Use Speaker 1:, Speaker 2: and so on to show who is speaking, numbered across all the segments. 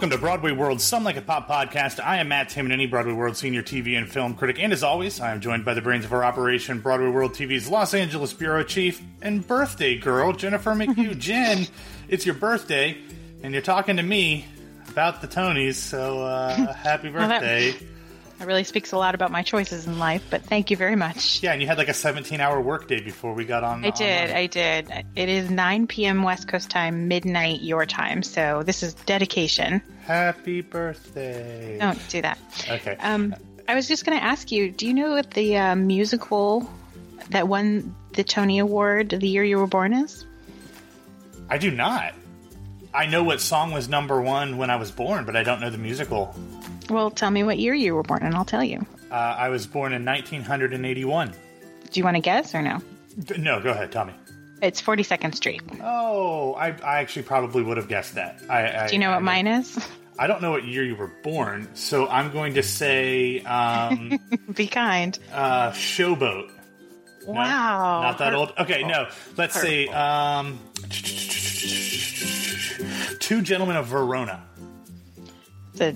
Speaker 1: Welcome to Broadway World's Some Like It Pop podcast. I am Matt Tamanini, Broadway World senior TV and film critic, and as always, I am joined by the brains of our operation, Broadway World TV's Los Angeles bureau chief and birthday girl, Jennifer McHugh. Jen, it's your birthday, and you're talking to me about the Tonys, so uh, happy birthday.
Speaker 2: That really speaks a lot about my choices in life, but thank you very much.
Speaker 1: Yeah, and you had like a 17 hour workday before we got on.
Speaker 2: I did,
Speaker 1: on-
Speaker 2: I did. It is 9 p.m. West Coast time, midnight your time, so this is dedication.
Speaker 1: Happy birthday.
Speaker 2: Don't do that.
Speaker 1: Okay.
Speaker 2: Um, I was just going to ask you do you know what the uh, musical that won the Tony Award the year you were born is?
Speaker 1: I do not. I know what song was number one when I was born, but I don't know the musical.
Speaker 2: Well, tell me what year you were born, and I'll tell you.
Speaker 1: Uh, I was born in 1981.
Speaker 2: Do you want to guess or no?
Speaker 1: D- No, go ahead, tell me.
Speaker 2: It's 42nd Street.
Speaker 1: Oh, I, I actually probably would have guessed that. I, I,
Speaker 2: Do you know what mine is?
Speaker 1: I don't know what year you were born, so I'm going to say um,
Speaker 2: Be kind.
Speaker 1: uh, Showboat. No?
Speaker 2: Wow.
Speaker 1: Not that old? Okay, no. Let's say um, Two Gentlemen of Verona.
Speaker 2: A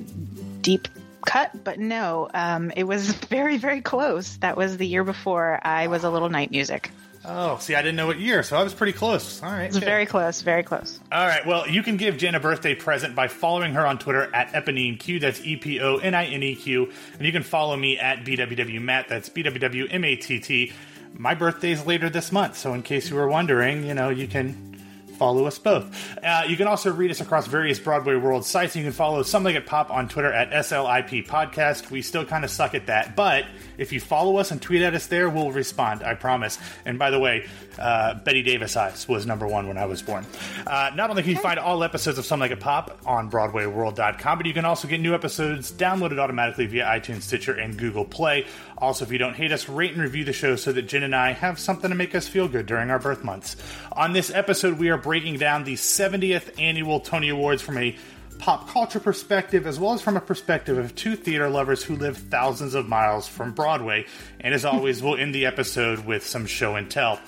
Speaker 2: deep cut, but no, um, it was very, very close. That was the year before I was a little night music.
Speaker 1: Oh, see, I didn't know what year, so I was pretty close. All right.
Speaker 2: It was
Speaker 1: good.
Speaker 2: very close, very close.
Speaker 1: All right. Well, you can give Jen a birthday present by following her on Twitter at EponineQ. That's E P O N I N E Q. And you can follow me at BWWMatt. That's B W W M A T T. My birthday's later this month, so in case you were wondering, you know, you can follow us both. Uh, you can also read us across various Broadway World sites. You can follow Some Like It Pop on Twitter at SLIP Podcast. We still kind of suck at that, but if you follow us and tweet at us there, we'll respond. I promise. And by the way, uh, Bette Davis Eyes was number one when I was born. Uh, not only can you find all episodes of Some Like It Pop on BroadwayWorld.com, but you can also get new episodes downloaded automatically via iTunes, Stitcher, and Google Play. Also, if you don't hate us, rate and review the show so that Jen and I have something to make us feel good during our birth months. On this episode, we are breaking down the 70th annual Tony Awards from a pop culture perspective, as well as from a perspective of two theater lovers who live thousands of miles from Broadway. And as always, we'll end the episode with some show and tell.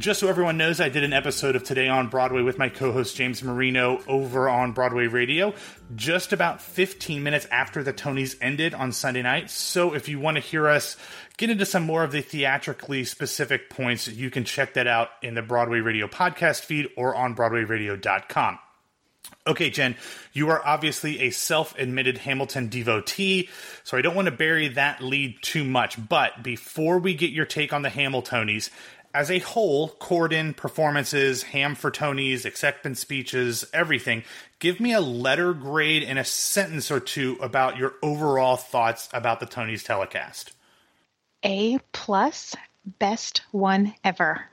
Speaker 1: Just so everyone knows, I did an episode of Today on Broadway with my co host James Marino over on Broadway Radio just about 15 minutes after the Tonys ended on Sunday night. So if you want to hear us get into some more of the theatrically specific points, you can check that out in the Broadway Radio podcast feed or on BroadwayRadio.com. Okay, Jen, you are obviously a self admitted Hamilton devotee, so I don't want to bury that lead too much. But before we get your take on the Hamiltonies, as a whole, Corden, performances, Ham for Tonys, acceptance speeches, everything, give me a letter grade and a sentence or two about your overall thoughts about the Tonys telecast.
Speaker 2: A plus, best one ever.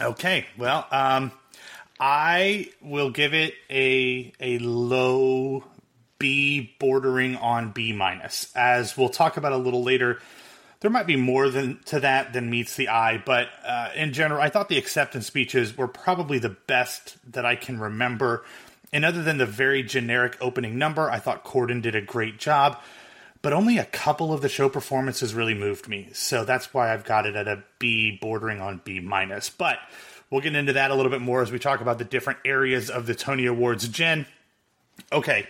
Speaker 1: Okay, well, um, I will give it a a low B, bordering on B minus. As we'll talk about a little later, there might be more than to that than meets the eye. But uh, in general, I thought the acceptance speeches were probably the best that I can remember. And other than the very generic opening number, I thought Corden did a great job. But only a couple of the show performances really moved me, so that's why I've got it at a B, bordering on B minus. But we'll get into that a little bit more as we talk about the different areas of the Tony Awards. Jen, okay,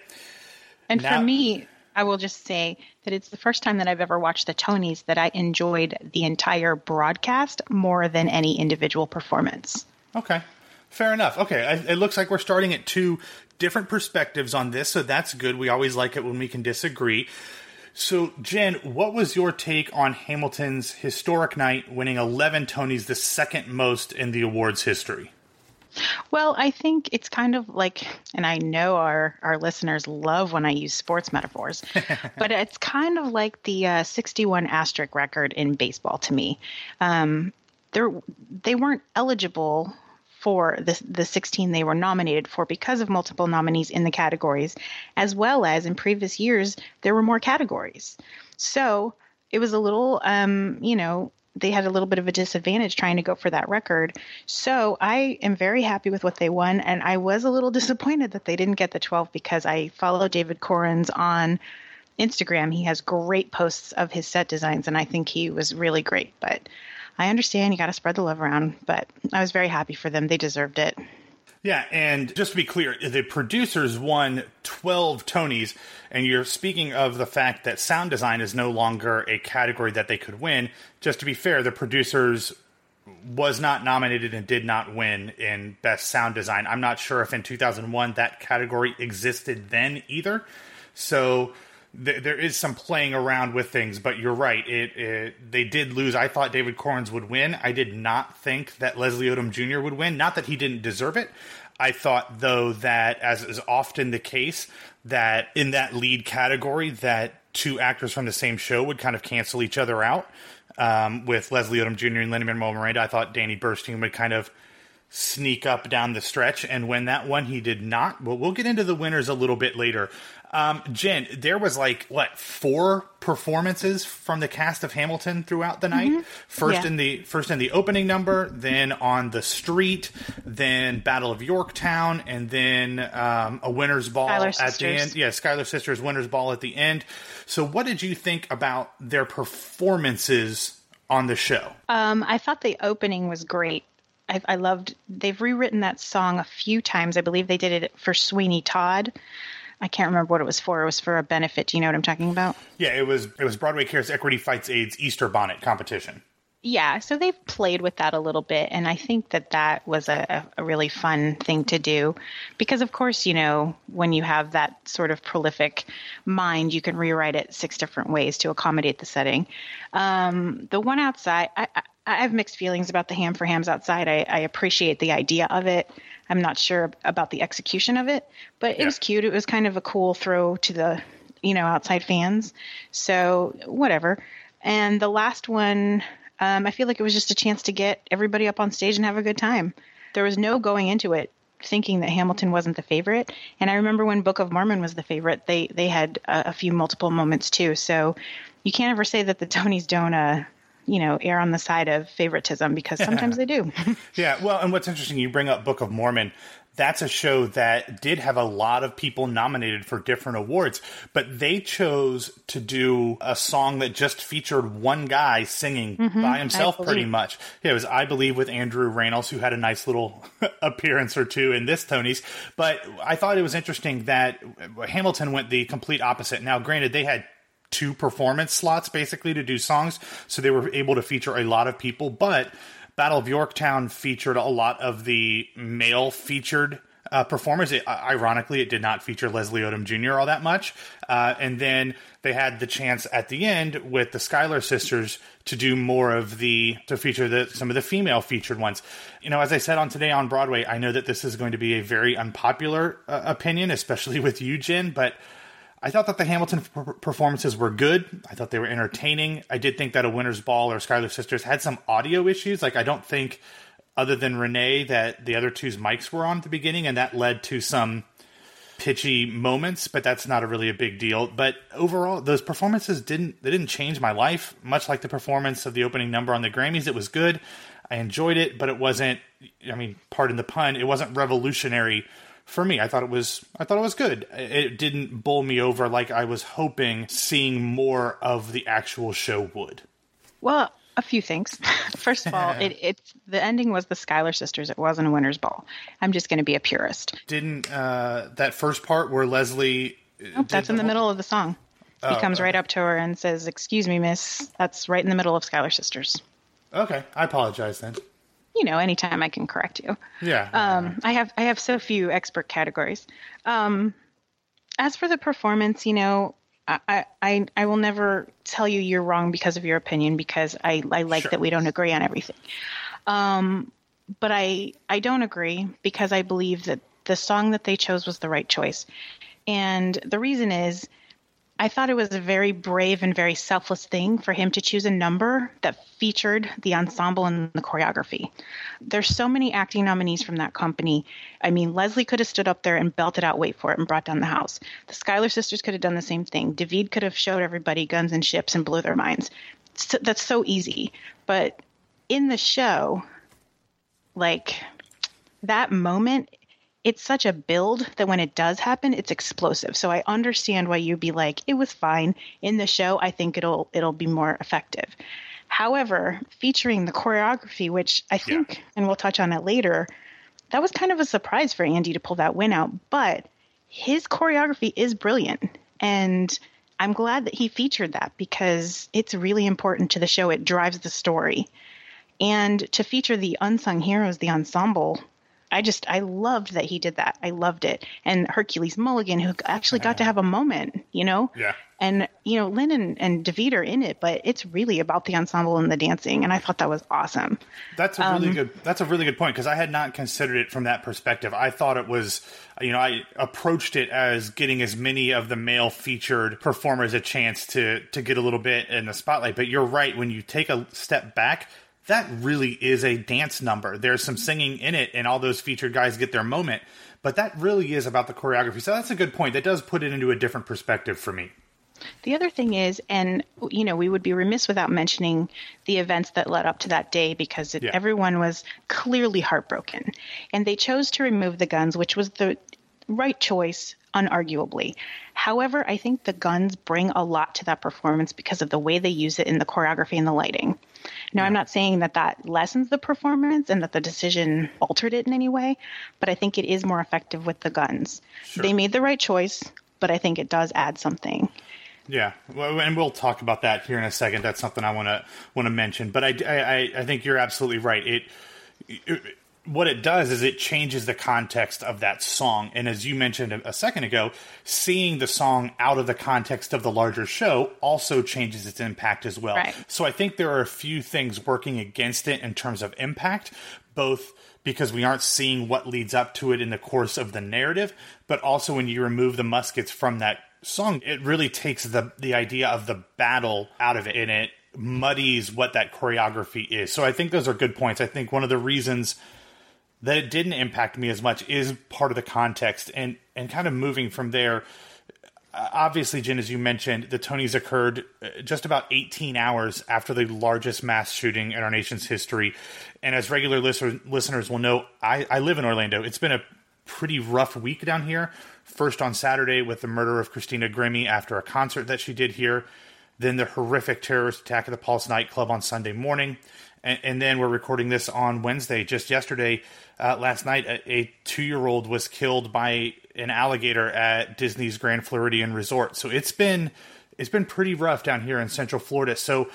Speaker 2: And
Speaker 1: Now-
Speaker 2: for me, I will just say that it's the first time that I've ever watched the Tonys that I enjoyed the entire broadcast more than any individual performance.
Speaker 1: Okay. Fair enough. Okay. I, it looks like we're starting at two different perspectives on this, so that's good. We always like it when we can disagree. So, Jen, what was your take on Hamilton's historic night, winning 11 Tonys, the second most in the awards history?
Speaker 2: Well, I think it's kind of like, and I know our, our listeners love when I use sports metaphors, but it's kind of like the uh, 61 asterisk record in baseball to me. Um, they weren't eligible for the, the 16 they were nominated for because of multiple nominees in the categories, as well as in previous years, there were more categories. So it was a little, um, you know, they had a little bit of a disadvantage trying to go for that record. So I am very happy with what they won, and I was a little disappointed that they didn't get the 12 because I follow David Korins on Instagram. He has great posts of his set designs, and I think he was really great. But I understand you got to spread the love around, but I was very happy for them. They deserved it.
Speaker 1: Yeah, and just to be clear, the producers won 12 Tonys, and you're speaking of the fact that sound design is no longer a category that they could win. Just to be fair, the producers was not nominated and did not win in best sound design. I'm not sure if in 2001 that category existed then either. So th- there is some playing around with things, but you're right. It, it, they did lose. I thought David Korins would win. I did not think that Leslie Odom Jr. would win. Not that he didn't deserve it. I thought though that as is often the case that in that lead category that two actors from the same show would kind of cancel each other out. Um, with Leslie Odom Jr. and Lin-Manuel Miranda, I thought Danny Burstein would kind of sneak up down the stretch and win that one. He did not. But we'll get into the winners a little bit later. Um, Jen, there was like what four performances from the cast of Hamilton throughout the night. Mm-hmm. First yeah. in the first in the opening number, then on the street, then Battle of Yorktown, and then um, a Winter's Ball
Speaker 2: Schuyler
Speaker 1: at
Speaker 2: Sisters.
Speaker 1: the end. Yeah, Schuyler Sisters Winter's Ball at the end. So, what did you think about their performances on the show?
Speaker 2: Um, I thought the opening was great. I, I loved. They've rewritten that song a few times. I believe they did it for Sweeney Todd. I can't remember what it was for. It was for a benefit. Do you know what I'm talking about?
Speaker 1: Yeah, it was it was Broadway Cares Equity Fights AIDS Easter Bonnet competition.
Speaker 2: Yeah, so they've played with that a little bit, and I think that that was a, a really fun thing to do because, of course, you know, when you have that sort of prolific mind, you can rewrite it six different ways to accommodate the setting. Um, the one outside, I, I, I have mixed feelings about the ham for hams outside. I, I appreciate the idea of it. I'm not sure about the execution of it, but it yeah. was cute. It was kind of a cool throw to the, you know, outside fans. So whatever. And the last one, um, I feel like it was just a chance to get everybody up on stage and have a good time. There was no going into it thinking that Hamilton wasn't the favorite. And I remember when Book of Mormon was the favorite, they they had a, a few multiple moments too. So you can't ever say that the Tonys don't uh, you know, err on the side of favoritism because sometimes they do.
Speaker 1: yeah. Well, and what's interesting, you bring up Book of Mormon. That's a show that did have a lot of people nominated for different awards, but they chose to do a song that just featured one guy singing mm-hmm, by himself pretty much. It was I Believe with Andrew Rannells, who had a nice little appearance or two in this Tony's. But I thought it was interesting that Hamilton went the complete opposite. Now, granted, they had two performance slots basically to do songs, so they were able to feature a lot of people. But Battle of Yorktown featured a lot of the male featured uh, performers. It, ironically, it did not feature Leslie Odom Jr. all that much. Uh, and then they had the chance at the end with the Schuyler sisters to do more of the to feature the some of the female featured ones. You know, as I said on today on Broadway, I know that this is going to be a very unpopular uh, opinion, especially with you, Jen, but I thought that the Hamilton performances were good. I thought they were entertaining. I did think that a Winter's Ball or Schuyler Sisters had some audio issues. Like I don't think, other than Renee, that the other two's mics were on at the beginning, and that led to some pitchy moments. But that's not a really a big deal. But overall, those performances didn't they didn't change my life. Much like the performance of the opening number on the Grammys, it was good. I enjoyed it, but it wasn't. I mean, pardon the pun, it wasn't revolutionary for me, I thought it was I thought it was good. It didn't bowl me over like I was hoping seeing more of the actual show would.
Speaker 2: Well, a few things. First of all, it, it's the ending was the Schuyler sisters. It wasn't a Winter's Ball. I'm just going to be a purist.
Speaker 1: Didn't uh, that first part where Leslie?
Speaker 2: Nope, that's in the, the middle of the song. He oh, comes okay. right up to her and says, "Excuse me, miss." That's right in the middle of Schuyler sisters.
Speaker 1: Okay, I apologize then
Speaker 2: you know, anytime I can correct you.
Speaker 1: Yeah.
Speaker 2: Um, I have I have so few expert categories. Um, as for the performance, you know, I, I I will never tell you you're wrong because of your opinion because I I like sure. that we don't agree on everything. Um, but I I don't agree because I believe that the song that they chose was the right choice, and the reason is I thought it was a very brave and very selfless thing for him to choose a number that featured the ensemble and the choreography. There's so many acting nominees from that company. I mean, Leslie could have stood up there and belted out Wait For It and brought down the house. The Schuyler sisters could have done the same thing. David could have showed everybody guns and ships and blew their minds. So, that's so easy. But in the show, like that moment it's such a build that when it does happen, it's explosive. So I understand why you'd be like, it was fine. In the show, I think it'll it'll be more effective. However, featuring the choreography, which I think, yeah. and we'll touch on it later, that was kind of a surprise for Andy to pull that win out, but his choreography is brilliant. And I'm glad that he featured that because it's really important to the show. It drives the story. And to feature the unsung heroes, the ensemble, I just I loved that he did that. I loved it. And Hercules Mulligan, who actually got to have a moment, you know.
Speaker 1: Yeah.
Speaker 2: And you know, Lin and, and David are in it, but it's really about the ensemble and the dancing, and I thought that was awesome.
Speaker 1: That's a really um, good. That's a really good point because I had not considered it from that perspective. I thought it was, you know, I approached it as getting as many of the male featured performers a chance to to get a little bit in the spotlight. But you're right. When you take a step back, that really is a dance number. There's some singing in it, and all those featured guys get their moment. But that really is about the choreography. So that's a good point. That does put it into a different perspective for me.
Speaker 2: The other thing is, and you know, we would be remiss without mentioning the events that led up to that day because it, yeah. everyone was clearly heartbroken, and they chose to remove the guns, which was the right choice, unarguably. However, I think the guns bring a lot to that performance because of the way they use it in the choreography and the lighting. Now, yeah. I'm not saying that that lessens the performance and that the decision altered it in any way, but I think it is more effective with the guns. Sure. They made the right choice, but I think it does add something.
Speaker 1: Yeah, well, and we'll talk about that here in a second. That's something I want to want to mention. But I, I, I think you're absolutely right. It, it what it does is it changes the context of that song. And as you mentioned a, second ago, seeing the song out of the context of the larger show also changes its impact as well. Right. So I think there are a few things working against it in terms of impact, both because we aren't seeing what leads up to it in the course of the narrative, but also when you remove the muskets from that song, it really takes the the idea of the battle out of it and it muddies what that choreography is. So I think those are good points. I think one of the reasons that it didn't impact me as much is part of the context and and kind of moving from there. Obviously jen as you mentioned the tonys occurred uh, just about 18 hours after the largest mass shooting in our nation's history. And as regular listeners, listeners will know I, I live in orlando. It's been a pretty rough week down here. First on saturday with the murder of christina grimmie after a concert that she did here. Then the horrific terrorist attack at the pulse nightclub on sunday morning and, and then we're recording this on wednesday just yesterday uh, last night, a, a two year old was killed by an alligator at Disney's Grand Floridian Resort. So it's been it's been pretty rough down here in Central Florida. So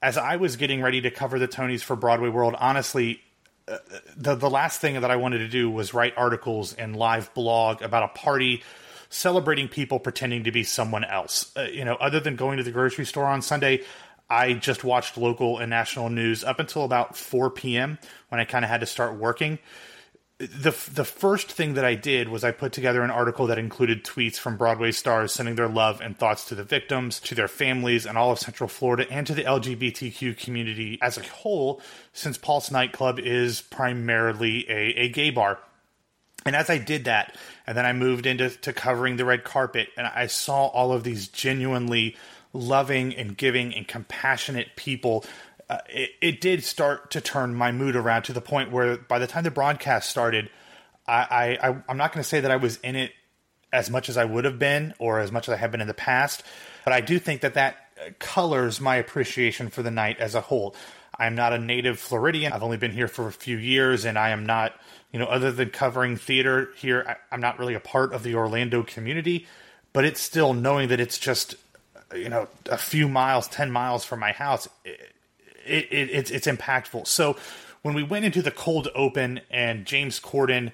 Speaker 1: as I was getting ready to cover the Tonys for Broadway World, honestly, uh, the the last thing that I wanted to do was write articles and live blog about a party celebrating people pretending to be someone else. Uh, you know, other than going to the grocery store on Sunday, I just watched local and national news up until about 4 p.m. when I kind of had to start working. The the first thing that I did was I put together an article that included tweets from Broadway stars sending their love and thoughts to the victims, to their families, and all of Central Florida, and to the LGBTQ community as a whole, since Pulse Nightclub is primarily a, a gay bar. And as I did that, and then I moved into to covering the red carpet, and I saw all of these genuinely loving and giving and compassionate people, uh, it, it, did start to turn my mood around to the point where by the time the broadcast started, I, I, I'm not going to say that I was in it as much as I would have been or as much as I have been in the past, but I do think that that colors my appreciation for the night as a whole. I'm not a native Floridian. I've only been here for a few years, and I am not, you know, other than covering theater here, I, am not really a part of the Orlando community. But it's still knowing that it's just you know a few miles, ten miles from my house, it, it, it, it's it's impactful. So when we went into the cold open and James Corden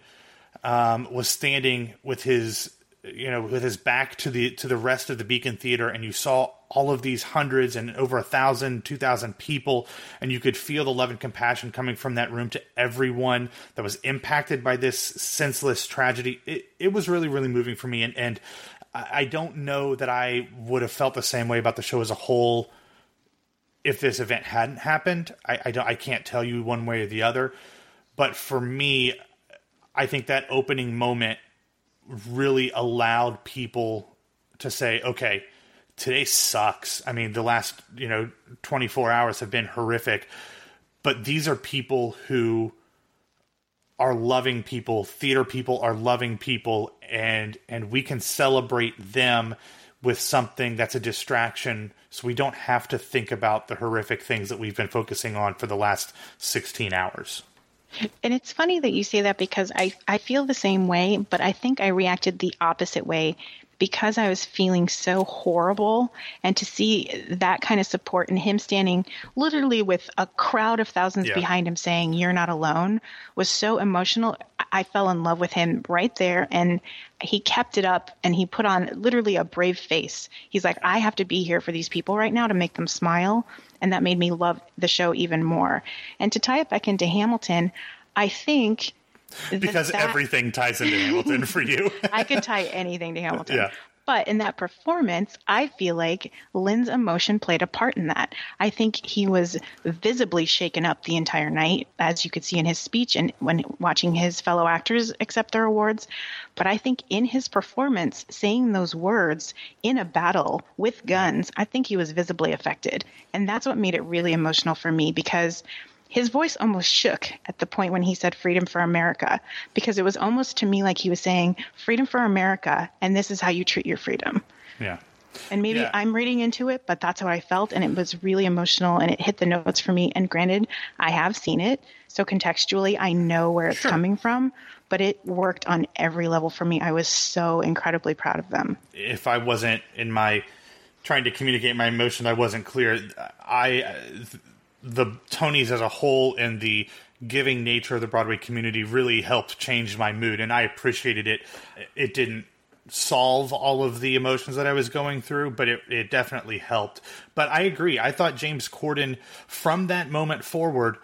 Speaker 1: um, was standing with his you know with his back to the to the rest of the Beacon Theater, and you saw all of these hundreds and over a thousand, two thousand people, and you could feel the love and compassion coming from that room to everyone that was impacted by this senseless tragedy. It, it was really, really moving for me, and and I don't know that I would have felt the same way about the show as a whole if this event hadn't happened. I, I don't I can't tell you one way or the other. But for me, I think that opening moment really allowed people to say, okay, today sucks. I mean, the last, you know, 24 hours have been horrific. But these are people who are loving people, theater people are loving people, and and we can celebrate them with something that's a distraction so we don't have to think about the horrific things that we've been focusing on for the last 16 hours.
Speaker 2: And it's funny that you say that because I, I feel the same way, but I think I reacted the opposite way because I was feeling so horrible and to see that kind of support and him standing literally with a crowd of thousands
Speaker 1: Yeah.
Speaker 2: behind him saying, You're not alone was so emotional. I- fell in love with him right there and he kept it up and he put on literally a brave face. He's like, I have to be here for these people right now to make them smile. And that made me love the show even more. And to tie it back into Hamilton, I think
Speaker 1: Because
Speaker 2: that-
Speaker 1: everything ties into Hamilton for you.
Speaker 2: I could tie anything to Hamilton.
Speaker 1: Yeah.
Speaker 2: But in that performance, I feel like Lin's emotion played a part in that. I think he was visibly shaken up the entire night, as you could see in his speech and when watching his fellow actors accept their awards. But I think in his performance, saying those words in a battle with guns, I think he was visibly affected. And that's what made it really emotional for me because his voice almost shook at the point when he said freedom for America because it was almost to me like he was saying freedom for America and this is how you treat your freedom.
Speaker 1: yeah.
Speaker 2: And maybe
Speaker 1: Yeah.
Speaker 2: I'm reading into it, but that's how I felt and it was really emotional and it hit the notes for me. And granted, I have seen it, so contextually I know where it's
Speaker 1: Sure.
Speaker 2: coming from, but it worked on every level for me. I was so incredibly proud of them.
Speaker 1: if I wasn't in my trying to communicate my emotion, I wasn't clear. I the Tonys as a whole and the giving nature of the Broadway community really helped change my mood, and I appreciated it. It didn't solve all of the emotions that I was going through, but it, it definitely helped. But I agree. I thought James Corden, from that moment forward,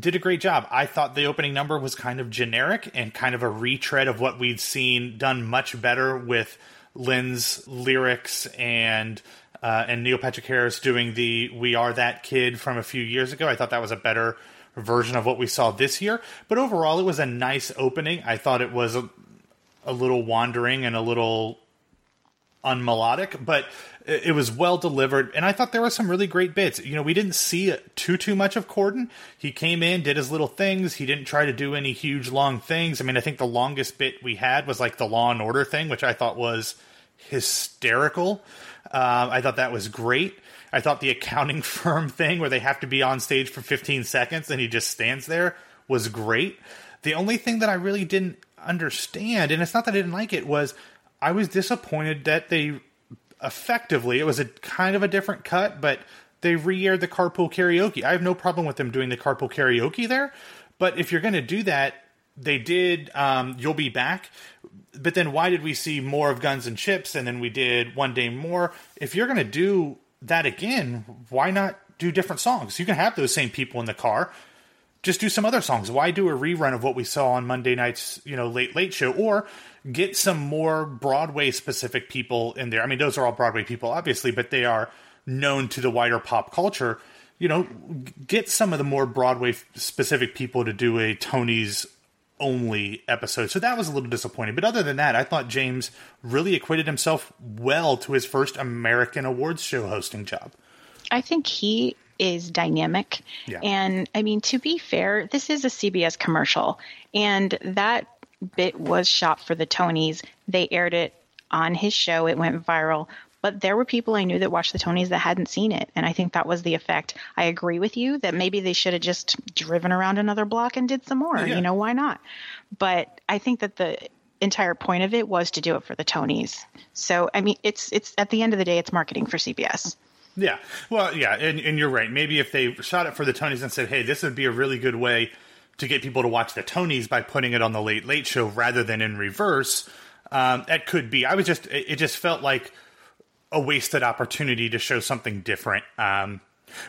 Speaker 1: did a great job. I thought the opening number was kind of generic and kind of a retread of what we'd seen done much better with Lin's lyrics and uh, and Neil Patrick Harris doing the "We Are That Kid" from a few years ago. I thought that was a better version of what we saw this year. But overall, it was a nice opening. I thought it was a, a little wandering and a little unmelodic, but it was well delivered, and I thought there were some really great bits. You know, we didn't see too too much of Corden. He came in, did his little things. He didn't try to do any huge long things. I mean, I think the longest bit we had was like the Law and Order thing, which I thought was hysterical. Um, I thought that was great. I thought the accounting firm thing where they have to be on stage for 15 seconds and he just stands there was great. The only thing that I really didn't understand, and it's not that I didn't like it, was I was disappointed that they effectively, it was a kind of a different cut, but they re aired the carpool karaoke. I have no problem with them doing the carpool karaoke there, but if you're going to do that, they did um, You'll Be Back, but then why did we see more of Guns and Ships and then we did One Day More? If you're going to do that again, why not do different songs? You can have those same people in the car just do some other songs. Why do a rerun of what we saw on Monday night's, you know, late late show or get some more Broadway specific people in there. I mean, those are all Broadway people obviously, but they are known to the wider pop culture. You know, get some of the more Broadway specific people to do a Tony's only episode. So that was a little disappointing. But other than that, I thought James really acquitted himself well to his first American awards show hosting job.
Speaker 2: I think he is dynamic.
Speaker 1: Yeah.
Speaker 2: And I mean, to be fair, this is a CBS commercial, and that bit was shot for the Tonys. They aired it on his show, it went viral. But there were people I knew that watched the Tonys that hadn't seen it. And I think that was the effect. I agree with you that maybe they should have just driven around another block and did some more.
Speaker 1: Yeah.
Speaker 2: You know, why not? But I think that the entire point of it was to do it for the Tonys. So I mean it's it's at the end of the day it's marketing for CBS.
Speaker 1: Yeah. Well, yeah, and, and you're right. Maybe if they shot it for the Tonys and said, hey, this would be a really good way to get people to watch the Tonys by putting it on the Late Late Show rather than in reverse, um, that could be. I was just, it, it just felt like a wasted opportunity to show something different. Um,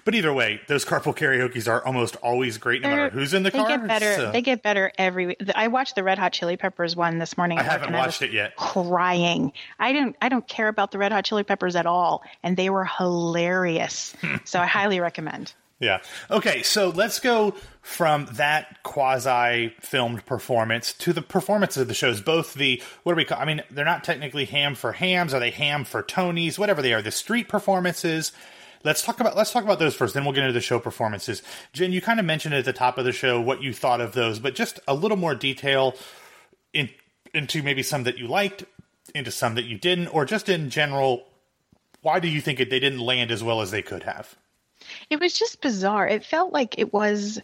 Speaker 1: but either way, those carpool karaoke's are almost always great, no matter
Speaker 2: They're-
Speaker 1: who's in the
Speaker 2: they
Speaker 1: car.
Speaker 2: get better.
Speaker 1: so-
Speaker 2: They get better every week. I watched the Red Hot Chili Peppers one this morning.
Speaker 1: I haven't
Speaker 2: and I
Speaker 1: watched it yet.
Speaker 2: Crying. I don't. I don't care about the Red Hot Chili Peppers at all, and they were hilarious. so I highly recommend.
Speaker 1: Yeah. Okay, so let's go from that quasi filmed performance to the performances of the shows. Both the what do we call? I mean, they're not technically ham for hams. Are they ham for Tonys? Whatever they are, the street performances. Let's talk about let's talk about those first. Then we'll get into the show performances. Jen, you kind of mentioned at the top of the show what you thought of those, but just a little more detail in, into maybe some that you liked, into some that you didn't, or just in general. Why do you think it, they didn't land as well as they could have?
Speaker 2: It was just bizarre. It felt like it was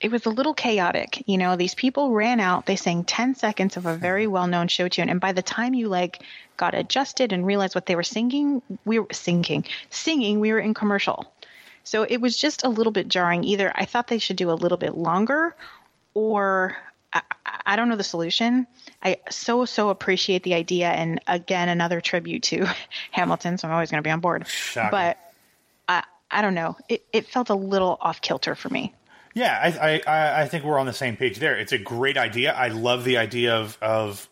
Speaker 2: it was a little chaotic. You know, these people ran out, they sang 10 seconds of a very mm-hmm. well-known show tune and by the time you like got adjusted and realized what they were singing, we were singing, singing, we were in commercial. So it was just a little bit jarring. Either I thought they should do a little bit longer or I, I don't know the solution. I so so appreciate the idea, and again, another tribute to Hamilton. So I'm always going to be on board.
Speaker 1: Shocking.
Speaker 2: But I don't know. It it felt a little off kilter for me.
Speaker 1: Yeah, I, I I think we're on the same page there. It's a great idea. I love the idea of of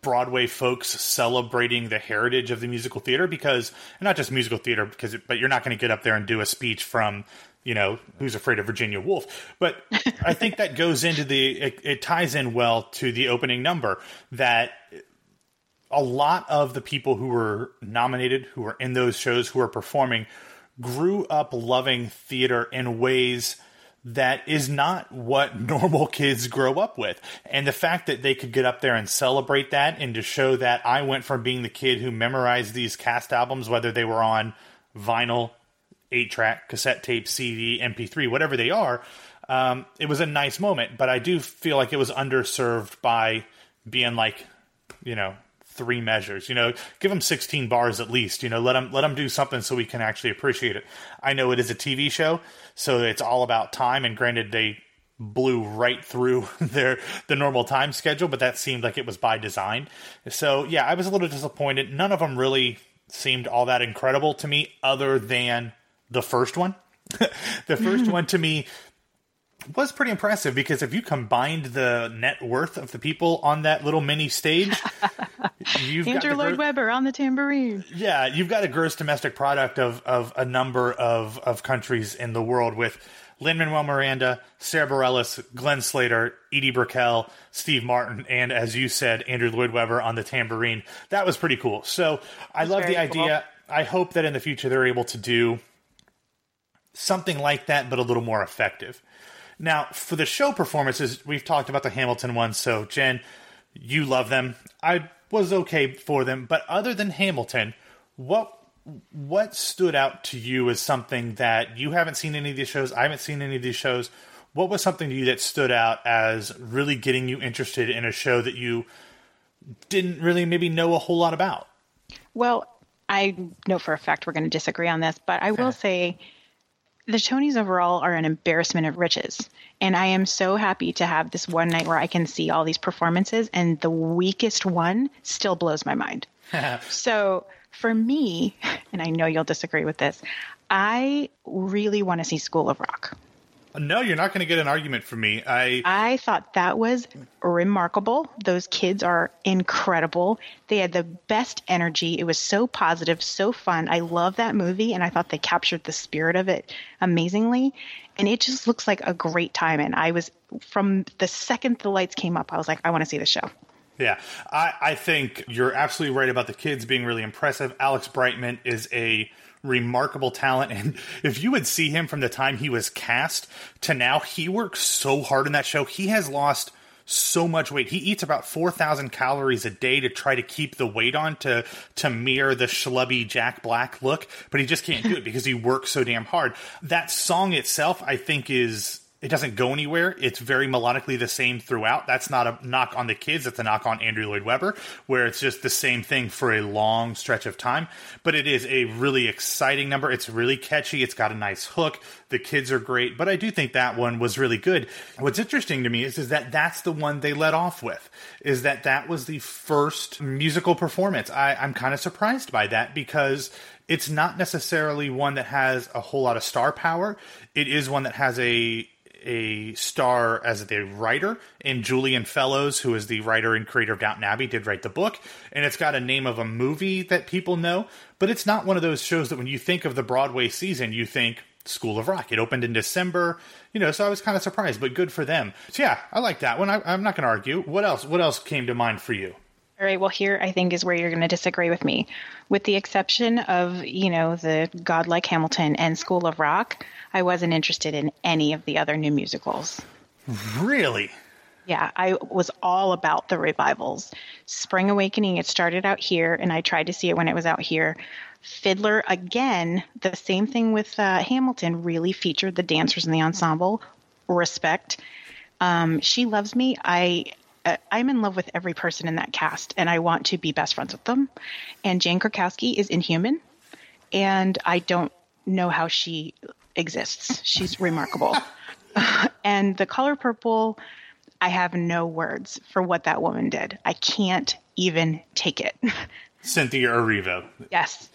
Speaker 1: Broadway folks celebrating the heritage of the musical theater because not just musical theater because it, but you're not going to get up there and do a speech from you know who's afraid of Virginia Woolf but I think that goes into the it, it ties in well to the opening number that a lot of the people who were nominated who were in those shows who were performing grew up loving theater in ways that is not what normal kids grow up with. And the fact that they could get up there and celebrate that and to show that I went from being the kid who memorized these cast albums, whether they were on vinyl, 8 track, cassette tape, CD, MP3, whatever they are, um, it was a nice moment. But I do feel like it was underserved by being like, you know, three measures. You know, give them 16 bars at least. You know, let them let them do something so we can actually appreciate it. I know it is a TV show, so it's all about time. And granted, they blew right through their the normal time schedule, but that seemed like it was by design. So yeah, I was a little disappointed. None of them really seemed all that incredible to me, other than the first one. the 1st one to me was pretty impressive because if you combined the net worth of the people on that little mini stage,
Speaker 2: you've Andrew Lloyd Webber on the tambourine.
Speaker 1: Yeah, you've got a gross domestic product of of a number of of countries in the world with Lin Manuel Miranda, Sara Bareilles, Glenn Slater, Edie Brickell, Steve Martin, and as you said, Andrew Lloyd Webber on the tambourine. That was pretty cool. So I love the idea. Cool. I hope that in the future they're able to do something like that, but a little more effective. Now, for the show performances, we've talked about the Hamilton ones. So, Jen, you love them. I was okay for them, but other than Hamilton, what what stood out to you as something that you haven't seen any of these shows? I haven't seen any of these shows. What was something to you that stood out as really getting you interested in a show that you didn't really maybe know a whole lot about?
Speaker 2: Well, I know for a fact we're going to disagree on this, but I will say the Tonys overall are an embarrassment of riches. And I am so happy to have this one night where I can see all these performances, and the weakest one still blows my mind. so for me, and I know you'll disagree with this, I really want to see School of Rock.
Speaker 1: No, you're not going to get an argument from me. I
Speaker 2: I thought that was remarkable. Those kids are incredible. They had the best energy. It was so positive, so fun. I love that movie and I thought they captured the spirit of it amazingly. And it just looks like a great time and I was from the second the lights came up, I was like I want to see the show.
Speaker 1: Yeah, I, I think you're absolutely right about the kids being really impressive. Alex Brightman is a remarkable talent. And if you would see him from the time he was cast to now, he works so hard in that show. He has lost so much weight. He eats about 4,000 calories a day to try to keep the weight on to, to mirror the schlubby Jack Black look, but he just can't do it because he works so damn hard. That song itself, I think, is it doesn't go anywhere. It's very melodically the same throughout. That's not a knock on the kids. It's a knock on Andrew Lloyd Webber, where it's just the same thing for a long stretch of time. But it is a really exciting number. It's really catchy. It's got a nice hook. The kids are great. But I do think that one was really good. What's interesting to me is, is that that's the one they let off with, is that that was the first musical performance. I, I'm kind of surprised by that because it's not necessarily one that has a whole lot of star power. It is one that has a a star as the writer, and Julian Fellowes, who is the writer and creator of Downton Abbey, did write the book. And it's got a name of a movie that people know, but it's not one of those shows that when you think of the Broadway season, you think School of Rock. It opened in December, you know, so I was kind of surprised, but good for them. So yeah, I like that one. I, I'm not going to argue. What else? What else came to mind for you?
Speaker 2: All right. Well, here I think is where you're going to disagree with me. With the exception of, you know, the godlike Hamilton and School of Rock, I wasn't interested in any of the other new musicals.
Speaker 1: Really?
Speaker 2: Yeah, I was all about the revivals. Spring Awakening, it started out here, and I tried to see it when it was out here. Fiddler, again, the same thing with uh, Hamilton, really featured the dancers in the ensemble. respect. Um, she loves me. I I'm in love with every person in that cast, and I want to be best friends with them. And Jane Krakowski is inhuman, and I don't know how she exists. She's remarkable. and the color purple, I have no words for what that woman did. I can't even take it.
Speaker 1: Cynthia Erivo.
Speaker 2: Yes.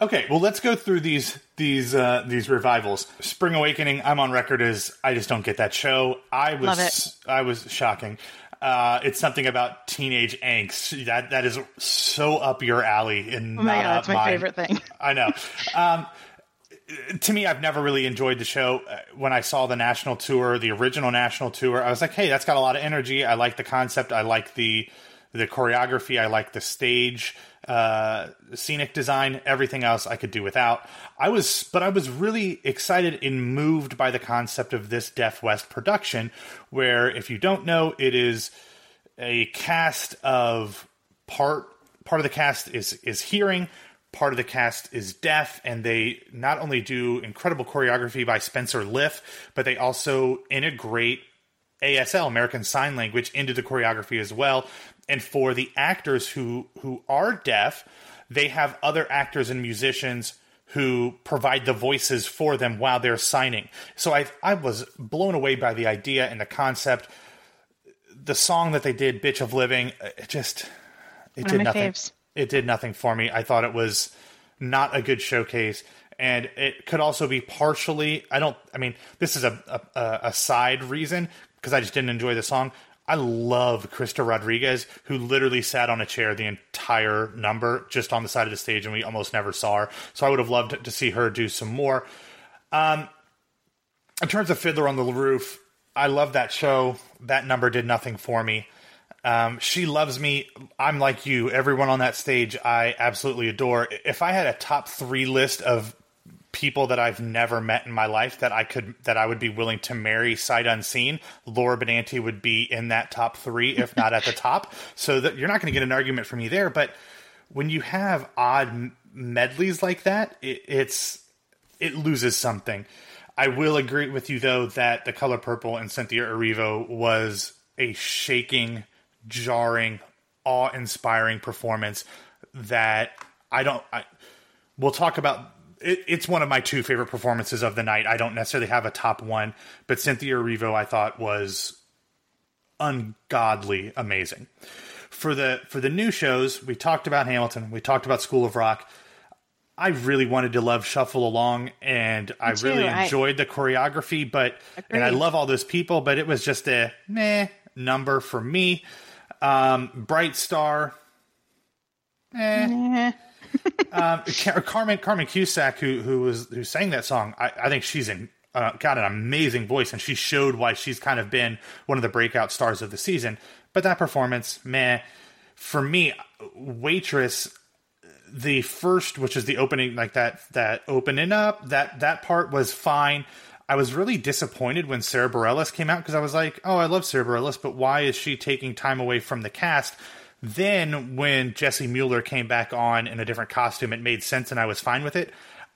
Speaker 1: Okay, well let's go through these these uh, these revivals. Spring Awakening, I'm on record as I just don't get that show. I was I was shocking. Uh, it's something about teenage angst that that is so up your alley. And
Speaker 2: oh my god, that's my mine. favorite thing.
Speaker 1: I know. Um, to me, I've never really enjoyed the show. Uh, when I saw the national tour, the original national tour, I was like, "Hey, that's got a lot of energy. I like the concept. I like the the choreography. I like the stage, uh, scenic design. Everything else I could do without. I was, but I was really excited and moved by the concept of this Deaf West production, where, if you don't know, it is a cast of part part of the cast is is hearing part of the cast is deaf, and they not only do incredible choreography by Spencer Liff, but they also integrate ASL, American Sign Language, into the choreography as well. And for the actors who who are deaf, they have other actors and musicians who provide the voices for them while they're signing. So I I was blown away by the idea and the concept. The song that they did, "Bitch of Living," it just it One did nothing. Faves it did nothing for me. I thought it was not a good showcase, and it could also be partially. I don't. I mean, this is a a, a side reason because I just didn't enjoy the song. I love Krysta Rodriguez, who literally sat on a chair the entire number, just on the side of the stage, and we almost never saw her. So I would have loved to see her do some more. Um, in terms of Fiddler on the Roof, I love that show. That number did nothing for me. Um, she loves me. I'm like you. Everyone on that stage, I absolutely adore. If I had a top three list of people that I've never met in my life that I could that I would be willing to marry sight unseen, Laura Benanti would be in that top three, if not at the top. So that you're not going to get an argument from me there. But when you have odd medleys like that, it, it's it loses something. I will agree with you though that the color purple and Cynthia Erivo was a shaking jarring, awe inspiring performance that I don't. I, we'll talk about. It, it's one of my two favorite performances of the night. I don't necessarily have a top one, but Cynthia Erivo I thought was ungodly amazing. For the for the new shows, we talked about Hamilton, we talked about School of Rock. I really wanted to love Shuffle Along, and I really enjoyed I, the choreography, but agreed. and I love all those people, but it was just a meh number for me. Um, Bright Star. Eh. um, Carmen Carmen Cusack, who who was who sang that song, I, I think she's in uh, got an amazing voice, and she showed why she's kind of been one of the breakout stars of the season. But that performance, meh. For me, waitress, the first, which is the opening, like that that opening up, that that part was fine. I was really disappointed when Sara Bareilles came out because I was like, oh, I love Sara Bareilles, but why is she taking time away from the cast? Then when Jessie Mueller came back on in a different costume, it made sense and I was fine with it.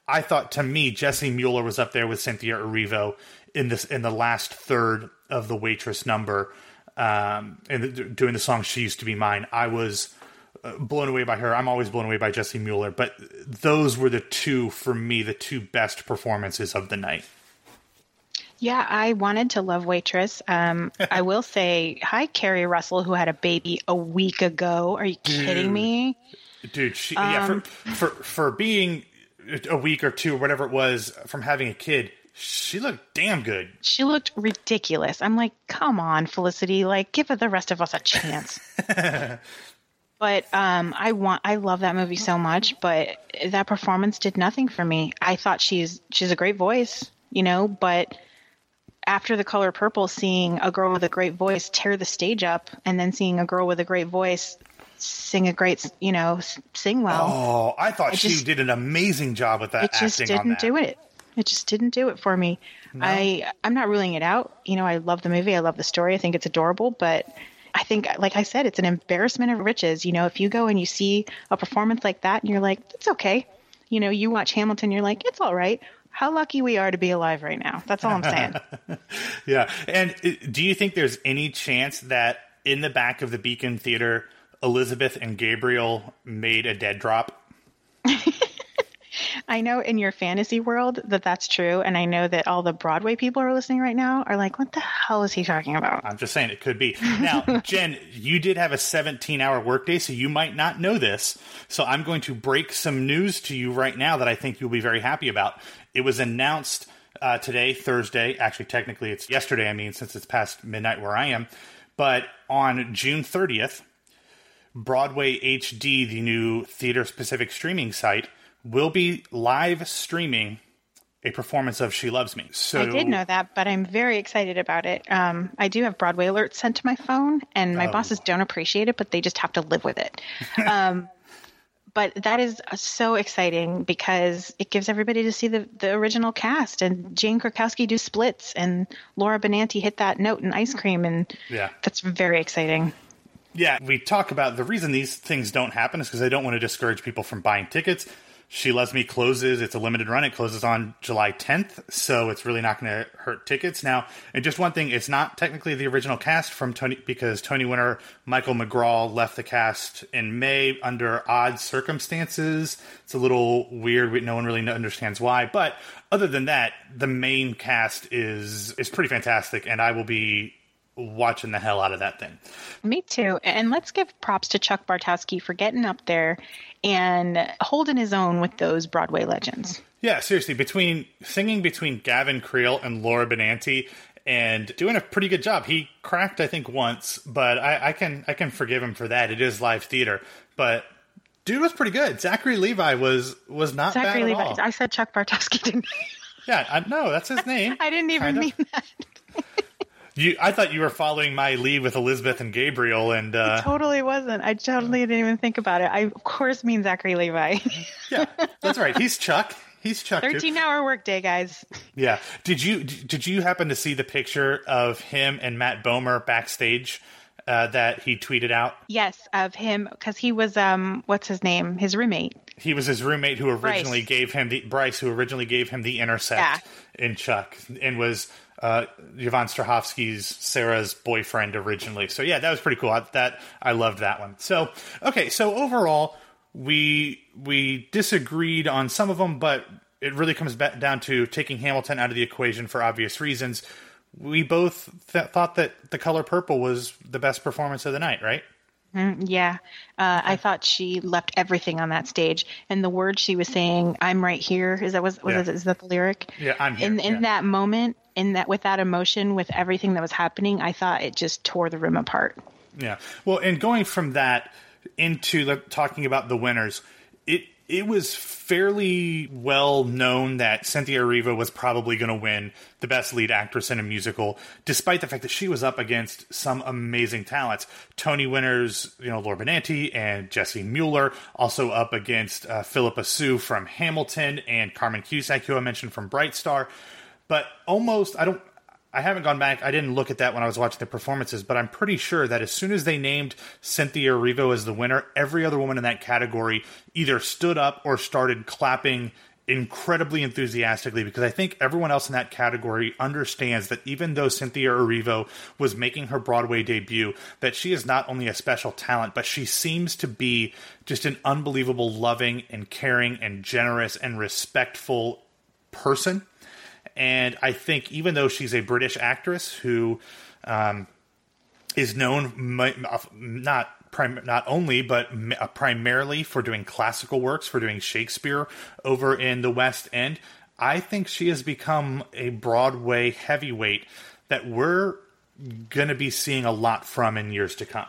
Speaker 1: I thought to me, Jessie Mueller was up there with Cynthia Erivo in this in the last third of the waitress number, um, and doing the song "She Used to Be Mine." I was uh, blown away by her. I'm always blown away by Jessie Mueller, but those were the two for me, the two best performances of the night.
Speaker 2: Yeah, I wanted to love Waitress. Um, I will say, hi, Keri Russell, who had a baby a week ago. Are you Dude. kidding me?
Speaker 1: Dude, she, um, yeah, for, um, for for being a week or two or whatever it was from having a kid, she looked damn good.
Speaker 2: She looked ridiculous. I'm like, come on, Felicity, like give the rest of us a chance. but um, I want, I love that movie so much, but that performance did nothing for me. I thought she's she's a great voice, you know, but after the color purple, seeing a girl with a great voice tear the stage up, and then seeing a girl with a great voice sing a great, you know, sing well.
Speaker 1: Oh, I thought she just, did an amazing job with that.
Speaker 2: It just didn't do it. It just didn't do it for me. No. I I'm not ruling it out. You know, I love the movie. I love the story. I think it's adorable, but I think, like I said, it's an embarrassment of riches. You know, if you go and you see a performance like that, and you're like, it's okay. You know, you watch Hamilton, you're like, it's all right how lucky we are to be alive right now. That's all I'm saying.
Speaker 1: yeah. And uh, do you think there's any chance that in the back of the Beacon Theater, Elizabeth and Gabriel made a dead drop?
Speaker 2: I know in your fantasy world that that's true, and I know that all the Broadway people are listening right now are like, "What the hell is he talking about?"
Speaker 1: I'm just saying it could be. Now, Jen, you did have a 17 hour workday, so you might not know this. So I'm going to break some news to you right now that I think you'll be very happy about. It was announced uh, today, Thursday. Actually, technically, it's yesterday. I mean, since it's past midnight where I am, but on June 30th. Broadway HD, the new theater specific streaming site, will be live streaming a performance of She Loves Me. So
Speaker 2: I did know that, but I'm very excited about it. Um, I do have Broadway alerts sent to my phone, and my oh. bosses don't appreciate it, but they just have to live with it. um, but that is uh, so exciting because it gives everybody to see the, the original cast and Jane Krakowski do splits and Laura Benanti hit that note in ice cream and
Speaker 1: yeah
Speaker 2: that's very exciting.
Speaker 1: Yeah, we talk about the reason these things don't happen is because I don't want to discourage people from buying tickets. She Loves Me closes. It's a limited run. It closes on July 10th, so it's really not going to hurt tickets. Now, and just one thing, it's not technically the original cast from Tony because Tony winner Michael McGrath left the cast in May under odd circumstances. It's a little weird. No one really understands why. But other than that, the main cast is is pretty fantastic, and I will be watching the hell out of that thing.
Speaker 2: Me too. And let's give props to Chuck Bartowski for getting up there and holding his own with those Broadway legends.
Speaker 1: Yeah, seriously, between singing between Gavin Creel and Laura Benanti and doing a pretty good job. He cracked, I think, once, but I, I can I can forgive him for that. It is live theater, but dude was pretty good. Zachary Levi was was not Zachary Levi. All. I
Speaker 2: said Chuck Bartowski, didn't I?
Speaker 1: Yeah, I, no, that's his name.
Speaker 2: I didn't even kind mean of. that.
Speaker 1: You, I thought you were following my lead with Elizabeth and Gabriel, and uh,
Speaker 2: totally wasn't. I totally didn't even think about it. I of course mean Zachary Levi.
Speaker 1: yeah, that's right. He's Chuck. He's Chuck.
Speaker 2: Thirteen too. hour workday, guys.
Speaker 1: Yeah. Did you did you happen to see the picture of him and Matt Bomer backstage? Uh, that he tweeted out.
Speaker 2: Yes, of him because he was um, what's his name? His roommate.
Speaker 1: He was his roommate who originally Bryce. gave him the Bryce, who originally gave him the intersect yeah. in Chuck, and was uh, Yvonne Strahovski's Sarah's boyfriend originally. So yeah, that was pretty cool. I, that I loved that one. So okay, so overall we we disagreed on some of them, but it really comes back down to taking Hamilton out of the equation for obvious reasons. We both th- thought that the color purple was the best performance of the night, right?
Speaker 2: Mm, yeah, uh, I thought she left everything on that stage, and the words she was saying, "I'm right here," is that was, was yeah. is that the lyric?
Speaker 1: Yeah, I'm here.
Speaker 2: In in
Speaker 1: yeah.
Speaker 2: that moment, in that with that emotion, with everything that was happening, I thought it just tore the room apart.
Speaker 1: Yeah. Well, and going from that into the, talking about the winners, it it was fairly well known that Cynthia Erivo was probably going to win the best lead actress in a musical, despite the fact that she was up against some amazing talents. Tony winners, you know, Laura Benanti and Jessie Mueller, also up against uh, Phillipa Soo from Hamilton and Carmen Cusack, who I mentioned from Bright Star. But almost, I don't, I haven't gone back. I didn't look at that when I was watching the performances, but I'm pretty sure that as soon as they named Cynthia Erivo as the winner, every other woman in that category either stood up or started clapping incredibly enthusiastically because I think everyone else in that category understands that even though Cynthia Erivo was making her Broadway debut, that she is not only a special talent, but she seems to be just an unbelievable loving and caring and generous and respectful person and I think even though she's a British actress who um, is known not prim- not only but uh, primarily for doing classical works, for doing Shakespeare over in the West End, I think she has become a Broadway heavyweight that we're going to be seeing a lot from in years to come.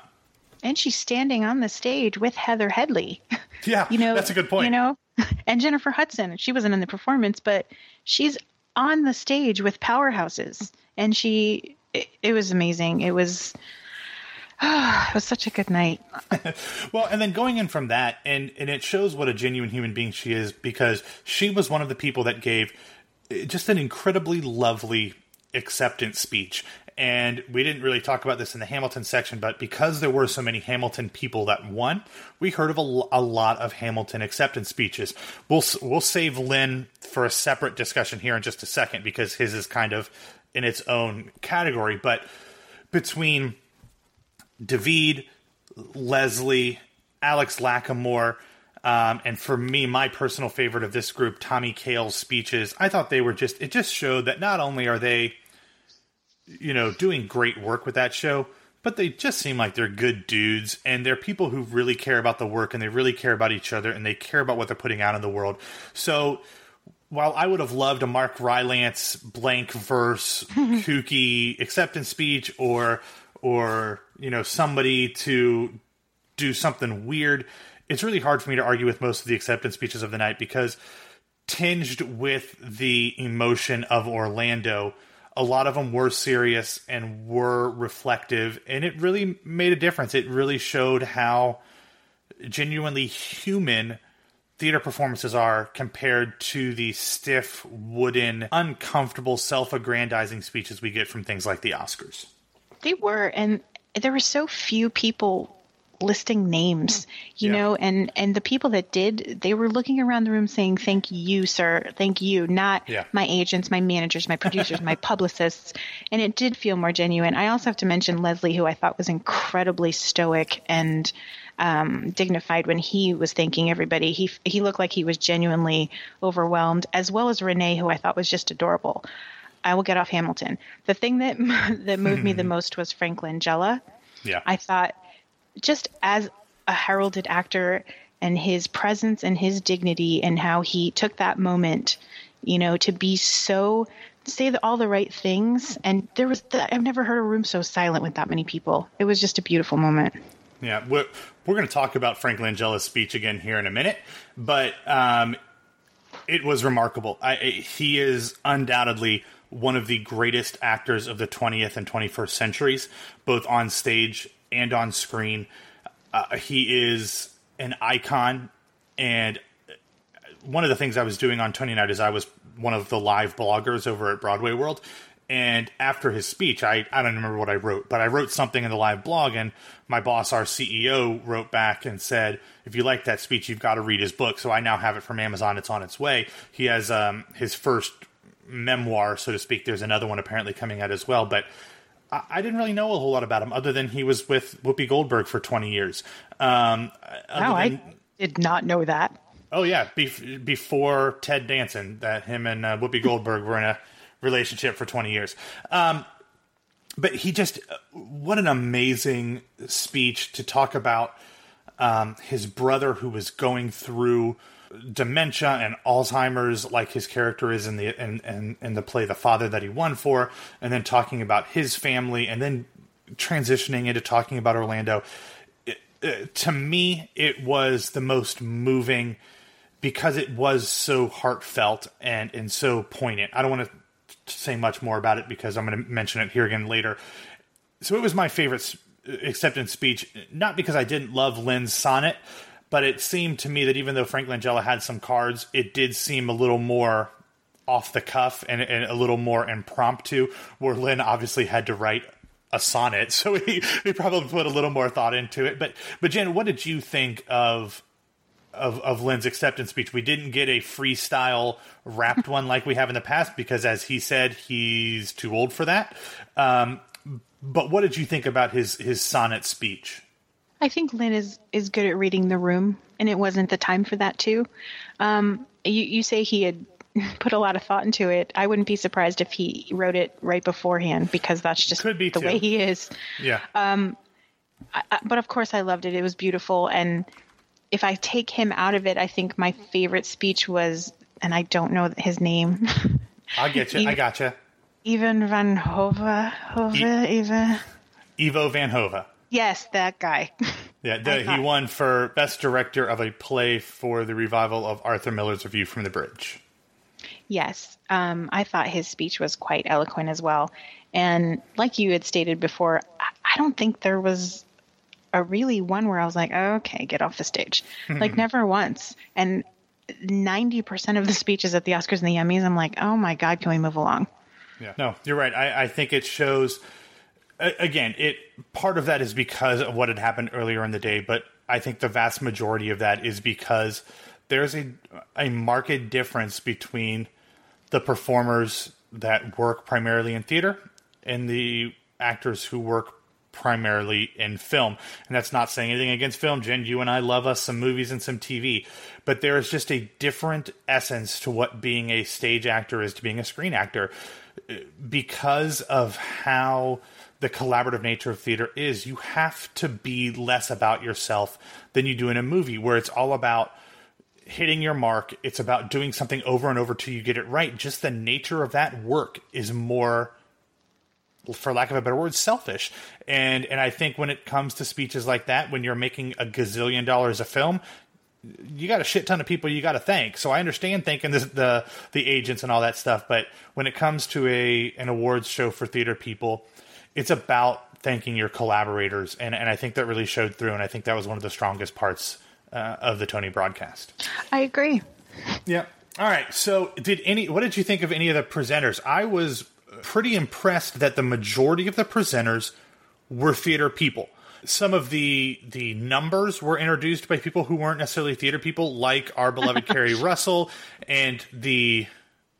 Speaker 2: And she's standing on the stage with Heather Headley.
Speaker 1: Yeah, you know that's a good point.
Speaker 2: You know, and Jennifer Hudson. She wasn't in the performance, but she's on the stage with powerhouses, and she it, it was amazing. It was oh, it was such a good night.
Speaker 1: well, and then going in from that, and and it shows what a genuine human being she is because she was one of the people that gave eh, just an incredibly lovely acceptance speech And we didn't really talk about this in the Hamilton section, but because there were so many Hamilton people that won, we heard of a, a lot of Hamilton acceptance speeches. We'll we'll save Lin for a separate discussion here in just a second because his is kind of in its own category. But between David, Leslie, Alex Lacamoire, um, and for me, my personal favorite of this group, Tommy Kail's speeches, I thought they were just, it just showed that not only are they you know, doing great work with that show, but they just seem like they're good dudes and they're people who really care about the work and they really care about each other and they care about what they're putting out in the world. So while I would have loved a Mark Rylance blank verse kooky acceptance speech or or you know somebody to do something weird, it's really hard for me to argue with most of the acceptance speeches of the night because tinged with the emotion of Orlando a lot of them were serious and were reflective, and it really made a difference. It really showed how genuinely human theater performances are compared to the stiff, wooden, uncomfortable, self aggrandizing speeches we get from things like the Oscars.
Speaker 2: They were, and there were so few people listing names you yeah. know and and the people that did they were looking around the room saying thank you sir. Thank you. Not yeah. my agents my managers my producers my publicists. And it did feel more genuine. I also have to mention leslie who i thought was incredibly stoic and um, dignified when he was thanking everybody. He he looked like he was genuinely overwhelmed as well as renee who i thought was just adorable. I will get off hamilton. The thing that that moved me the most was Franklin langella
Speaker 1: yeah.
Speaker 2: I thought just as a heralded actor and his presence and his dignity and how he took that moment, you know, to be so say the, all the right things. And there was the, I've never heard a room so silent with that many people. It was just a beautiful moment.
Speaker 1: Yeah, we're, we're going to talk about Frank Langella's speech again here in a minute, but um, it was remarkable. I, he is undoubtedly one of the greatest actors of the 20th and 21st centuries, both on stage and on screen. Uh, he is an icon, and one of the things I was doing on Tony Night is I was one of the live bloggers over at Broadway World. And after his speech, I, I don't remember what I wrote, but I wrote something in the live blog, and my boss, our CEO, wrote back and said, "If you like that speech, you've got to read his book." So I now have it from Amazon; it's on its way. He has um, his first memoir, so to speak. There's another one apparently coming out as well, but I, I didn't really know a whole lot about him other than he was with Whoopi Goldberg for 20 years. Um,
Speaker 2: wow, than, I did not know that.
Speaker 1: Oh yeah, Bef- before Ted Danson, that him and uh, Whoopi Goldberg were in a relationship for 20 years. Um, but he just, what an amazing speech to talk about um, his brother who was going through dementia and Alzheimer's, like his character is in the in, in, in the play The Father that he won for, and then talking about his family, and then transitioning into talking about Orlando. It, uh, to me, it was the most moving because it was so heartfelt and and so poignant. I don't want to say much more about it because I'm going to mention it here again later. So it was my favorite acceptance speech, not because I didn't love Lin's sonnet, but it seemed to me that even though Frank Langella had some cards, it did seem a little more off the cuff and, and a little more impromptu. Where Lin obviously had to write a sonnet, so he, he probably put a little more thought into it. But but Jen, what did you think of of of Lin's acceptance speech? We didn't get a freestyle rapped one like we have in the past because, as he said, he's too old for that. Um, but what did you think about his his sonnet speech?
Speaker 2: I think Lin is is good at reading the room, and it wasn't the time for that too. Um, you you say he had put a lot of thought into it. I wouldn't be surprised if he wrote it right beforehand because that's just
Speaker 1: Could be
Speaker 2: the
Speaker 1: too.
Speaker 2: way he is.
Speaker 1: Yeah.
Speaker 2: Um, I, but of course, I loved it. It was beautiful, and if I take him out of it, I think my favorite speech was, and I don't know his name.
Speaker 1: I get you. I got you.
Speaker 2: Ivan Van Hove, Hove, e- Eva.
Speaker 1: Ivo Van Hove.
Speaker 2: Yes, that guy.
Speaker 1: Yeah, the, he won for best director of a play for the revival of Arthur Miller's A View from the Bridge.
Speaker 2: Yes, um, I thought his speech was quite eloquent as well. And like you had stated before, I don't think there was a really one where I was like, oh, okay, get off the stage. like never once. And 90% of the speeches at the Oscars and the Emmys, I'm like, oh my God, can we move along?
Speaker 1: Yeah. No, you're right. I, I think it shows again, it part of that is because of what had happened earlier in the day, but I think the vast majority of that is because there's a a marked difference between the performers that work primarily in theater and the actors who work primarily in film. And that's not saying anything against film. Jen, you and I love us some movies and some TV, but there is just a different essence to what being a stage actor is to being a screen actor uh, because of how the collaborative nature of theater is. You have to be less about yourself than you do in a movie where it's all about hitting your mark. It's about doing something over and over till you get it right. Just the nature of that work is more for lack of a better word, selfish. And and I think when it comes to speeches like that, when you're making a gazillion dollars a film, you got a shit ton of people you got to thank. So I understand thanking the, the the agents and all that stuff, but when it comes to a an awards show for theater people, it's about thanking your collaborators, and and I think that really showed through, and I think that was one of the strongest parts uh, of the Tony broadcast.
Speaker 2: I agree.
Speaker 1: Yeah. All right. So, did any? What did you think of any of the presenters? I was pretty impressed that the majority of the presenters were theater people. Some of the the numbers were introduced by people who weren't necessarily theater people, like our beloved Keri Russell and the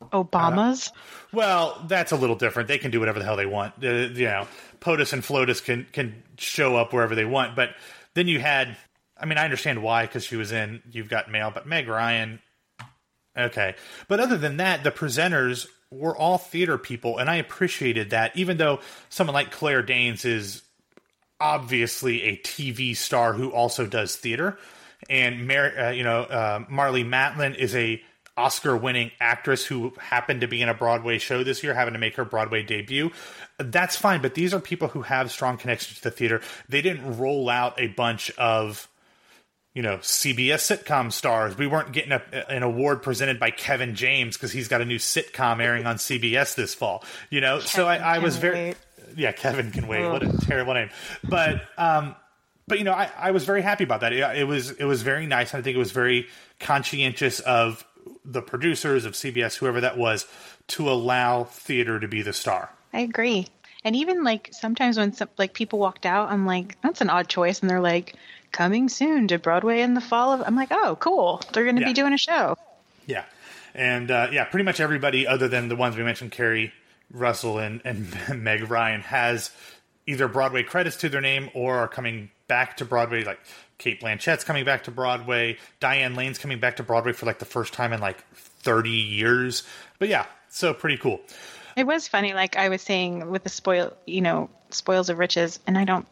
Speaker 2: Obamas.
Speaker 1: Uh, well, that's a little different. They can do whatever the hell they want. Uh, you know, POTUS and FLOTUS can can show up wherever they want. But then you had, I mean, I understand why because she was in You've Got Mail, but Meg Ryan, okay. But other than that, the presenters were all theater people, and I appreciated that. Even though someone like Claire Danes is obviously a TV star who also does theater, and Mar- uh, you know uh, Marlee Matlin is a Oscar-winning actress who happened to be in a Broadway show this year, having to make her Broadway debut. That's fine, but these are people who have strong connections to the theater. They didn't roll out a bunch of you know CBS sitcom stars. We weren't getting a, an award presented by Kevin James because he's got a new sitcom airing on CBS this fall. You know, Kevin so I, I was very wait. yeah. Kevin can wait. What a terrible name, but um, but you know, I, I was very happy about that. It, it was it was very nice. and I think it was very conscientious of the producers of CBS, whoever that was, to allow theater to be the star.
Speaker 2: I agree. And even like sometimes when some, like people walked out, I'm like, that's an odd choice, and they're like, coming soon to Broadway in the fall of. I'm like, oh, cool. They're going to yeah. be doing a show.
Speaker 1: Yeah, and uh, yeah, pretty much everybody other than the ones we mentioned, Keri Russell and and Meg Ryan has either Broadway credits to their name or are coming back to Broadway. Like Cate Blanchett's coming back to Broadway. Diane Lane's coming back to Broadway for like the first time in like 30 years. But yeah, so pretty cool.
Speaker 2: It was funny, like I was saying with the spoil, you know, spoils of riches, and I don't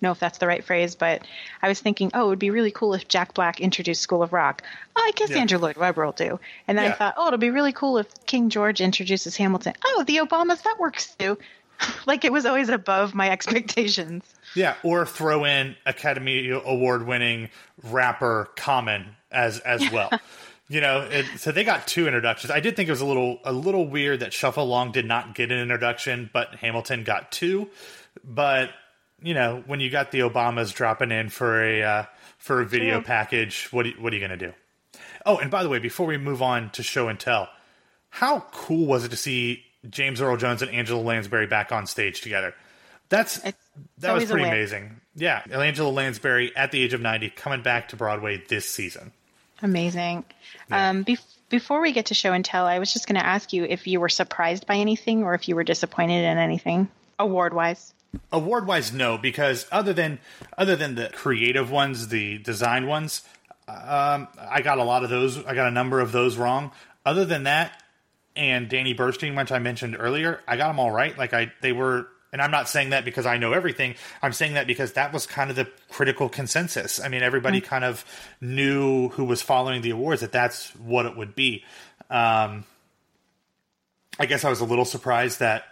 Speaker 2: know if that's the right phrase, but I was thinking, oh, it would be really cool if Jack Black introduced School of Rock. Oh, I guess yeah. Andrew Lloyd Webber will do. And then yeah. I thought, oh, it'll be really cool if King George introduces Hamilton. Oh, the Obamas, that works too. like it was always above my expectations.
Speaker 1: Yeah, or throw in Academy Award winning rapper Common as as well. you know, it, so they got two introductions. I did think it was a little a little weird that Shuffle Along did not get an introduction, but Hamilton got two. But you know, when you got the Obamas dropping in for a uh, for a video package, what what are you going to do? Oh, and by the way, before we move on to show and tell, how cool was it to see James Earl Jones and Angela Lansbury back on stage together? That's it's that was pretty amazing. Yeah, Angela Lansbury at the age of ninety coming back to Broadway this season.
Speaker 2: Amazing. Yeah. Um, be- before we get to show and tell, I was just going to ask you if you were surprised by anything or if you were disappointed in anything award wise.
Speaker 1: Award wise, no, because other than other than the creative ones, the design ones, um, I got a lot of those. I got a number of those wrong. Other than that, and Danny Burstein, which I mentioned earlier, I got them all right. Like I, they were, and I'm not saying that because I know everything. I'm saying that because that was kind of the critical consensus. I mean, everybody mm-hmm. kind of knew who was following the awards that that's what it would be. Um, I guess I was a little surprised that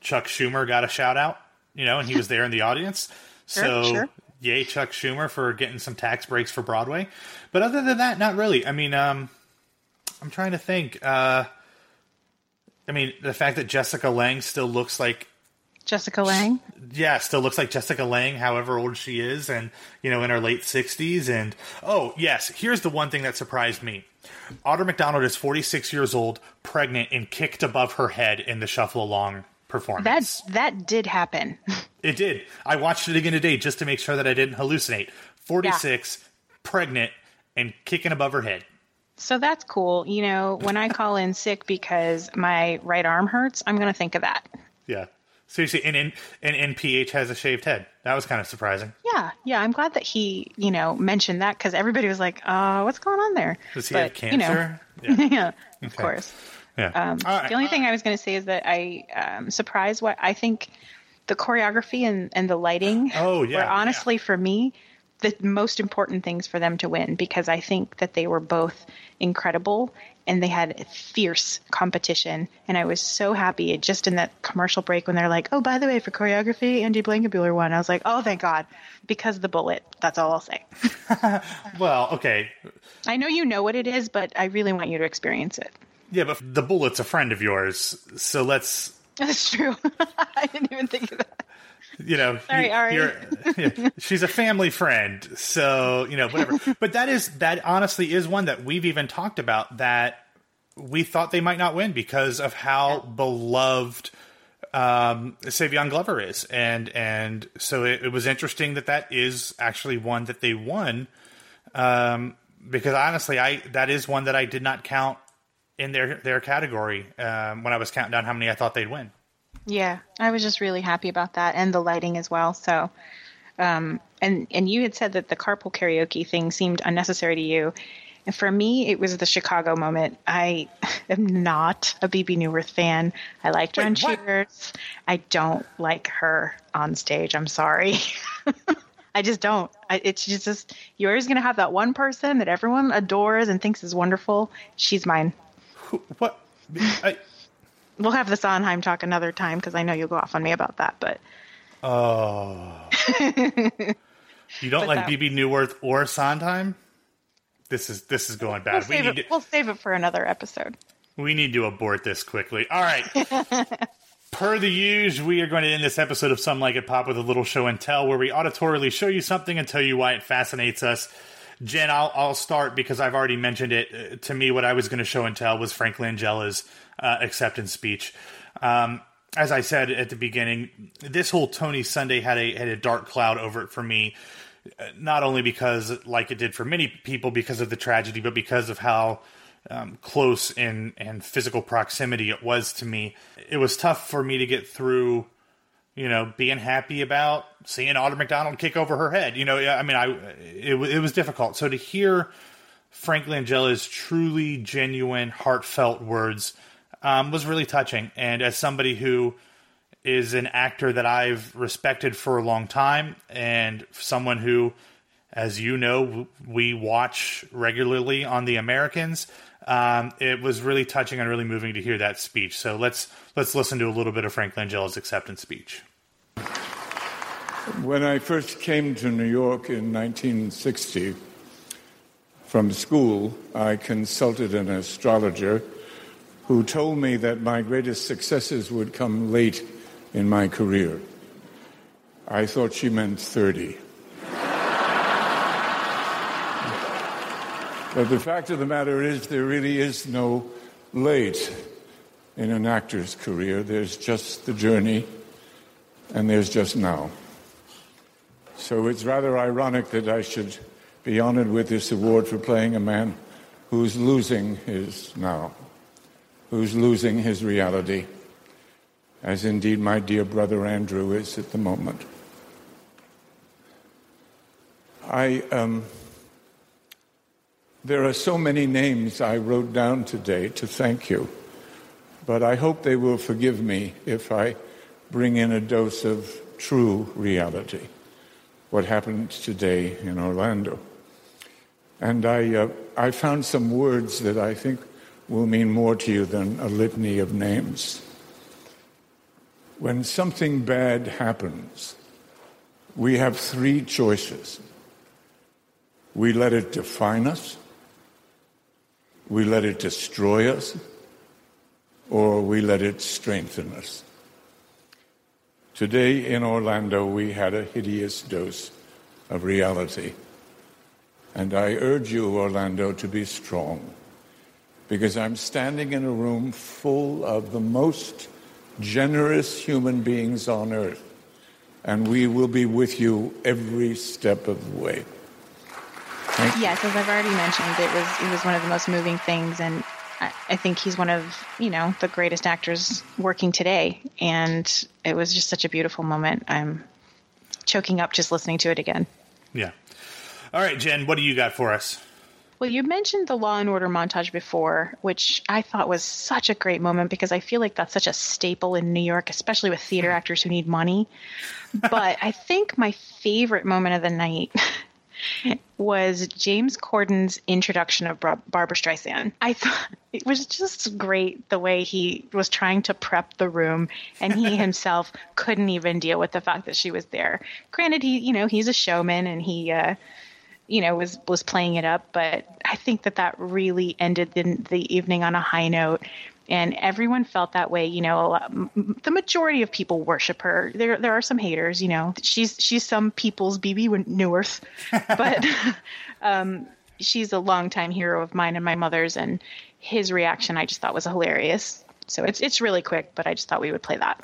Speaker 1: Chuck Schumer got a shout out you know, and he was there in the audience. So, sure, sure. yay, Chuck Schumer for getting some tax breaks for Broadway. But other than that, not really. I mean, um, I'm trying to think. Uh, I mean, the fact that Jessica Lange still looks like
Speaker 2: Jessica Lange.
Speaker 1: Yeah, still looks like Jessica Lange, however old she is, and you know, in her late sixties. And oh yes, here's the one thing that surprised me: Audra McDonald is 46 years old, pregnant, and kicked above her head in the shuffle along performance.
Speaker 2: That that did happen.
Speaker 1: It did. I watched it again today just to make sure that I didn't hallucinate. 46, yeah. pregnant, and kicking above her head.
Speaker 2: So that's cool. You know, when I call in sick because my right arm hurts, I'm going to think of that.
Speaker 1: Yeah. Seriously, and, and, and NPH has a shaved head. That was kind of surprising.
Speaker 2: Yeah, yeah. I'm glad that he, you know, mentioned that because everybody was like, uh, what's going on there?
Speaker 1: Does he but, have cancer? You
Speaker 2: know, yeah, yeah okay. of course. Yeah. Um, right. The only thing I was going to say is that I um, surprised what I think the choreography and, and the lighting
Speaker 1: oh, yeah,
Speaker 2: were honestly
Speaker 1: yeah.
Speaker 2: for me the most important things for them to win because I think that they were both incredible and they had fierce competition. And I was so happy just in that commercial break when they're like, oh, by the way, for choreography, Andy Blankenbuehler won. I was like, oh, thank God, because the bullet. That's all I'll say.
Speaker 1: well, okay.
Speaker 2: I know you know what it is, but I really want you to experience it.
Speaker 1: Yeah, but the bullet's a friend of yours, so let's.
Speaker 2: That's true. I didn't even think of that
Speaker 1: you know,
Speaker 2: Sorry, you, Ari.
Speaker 1: yeah, she's a family friend, so you know, whatever. but that is that honestly is one that we've even talked about that we thought they might not win because of how yeah. beloved um, Savion Glover is, and and so it, it, was interesting that that is actually one that they won. Um, because honestly, I that is one that I did not count in their their category um, when I was counting down how many I thought they'd win.
Speaker 2: Yeah, I was just really happy about that and the lighting as well. So, um, and and you had said that the carpool karaoke thing seemed unnecessary to you. And for me, it was the Chicago moment. I am not a Bebe Neuwirth fan. I liked her Wait, on Cheers. I don't like her on stage. I'm sorry. I just don't. I, it's just you're always going to have that one person that everyone adores and thinks is wonderful. She's mine.
Speaker 1: What? I,
Speaker 2: we'll have the Sondheim talk another time because I know you'll go off on me about that. But
Speaker 1: oh, you don't but like BB Bebe Neuwirth or Sondheim? This is this is going bad.
Speaker 2: We'll, we save, it, to... we'll save it for another episode.
Speaker 1: We need to abort this quickly. All right. per the usual, we are going to end this episode of Some Like It Pop with a little show and tell where we auditorily show you something and tell you why it fascinates us. Jen, I'll, I'll start because I've already mentioned it. Uh, to me, what I was going to show and tell was Frank Langella's uh, acceptance speech. Um, as I said at the beginning, this whole Tony Sunday had a had a dark cloud over it for me. Uh, not only because, like it did for many people, because of the tragedy, but because of how um, close in and physical proximity it was to me. It was tough for me to get through you know, being happy about seeing Audra McDonald kick over her head. You know, I mean, I it, it was difficult. So to hear Frank Langella's truly genuine, heartfelt words um, was really touching. And as somebody who is an actor that I've respected for a long time, and someone who, as you know, we watch regularly on The Americans. Um, it was really touching and really moving to hear that speech. So let's let's listen to a little bit of Frank Langella's acceptance speech.
Speaker 3: When I first came to New York in 1960 from school, I consulted an astrologer who told me that my greatest successes would come late in my career. I thought she meant 30. but the fact of the matter is, there really is no late in an actor's career. There's just the journey, and there's just now. So it's rather ironic that I should be honored with this award for playing a man who's losing his now who's losing his reality, as indeed my dear brother Andrew is at the moment. I, um, there are so many names I wrote down today to thank you, but I hope they will forgive me if I bring in a dose of true reality, what happened today in Orlando. And I, uh, I found some words that I think will mean more to you than a litany of names. When something bad happens, we have three choices. We let it define us, we let it destroy us, or we let it strengthen us. Today in Orlando, we had a hideous dose of reality. And I urge you, Orlando, to be strong because I'm standing in a room full of the most generous human beings on earth, and we will be with you every step of the way.
Speaker 2: Yes, as I've already mentioned, it was it was one of the most moving things, and I, I think he's one of you know the greatest actors working today, and it was just such a beautiful moment. I'm choking up just listening to it again.
Speaker 1: Yeah. All right, Jen, what do you got for us?
Speaker 2: Well, you mentioned the Law and Order montage before, which I thought was such a great moment because I feel like that's such a staple in New York, especially with theater hmm. actors who need money. But I think my favorite moment of the night was James Corden's introduction of Bar- Barbra Streisand. I thought it was just great the way he was trying to prep the room and he himself couldn't even deal with the fact that she was there. Granted he, you know, he's a showman and he uh you know was was playing it up, but I think that that really ended the, the evening on a high note and everyone felt that way. You know, the majority of people worship her. There, there are some haters. You know, she's she's some people's Bebe Neuwirth, but um, she's a longtime hero of mine and my mother's. And his reaction, I just thought was hilarious. So it's it's really quick, but I just thought we would play that.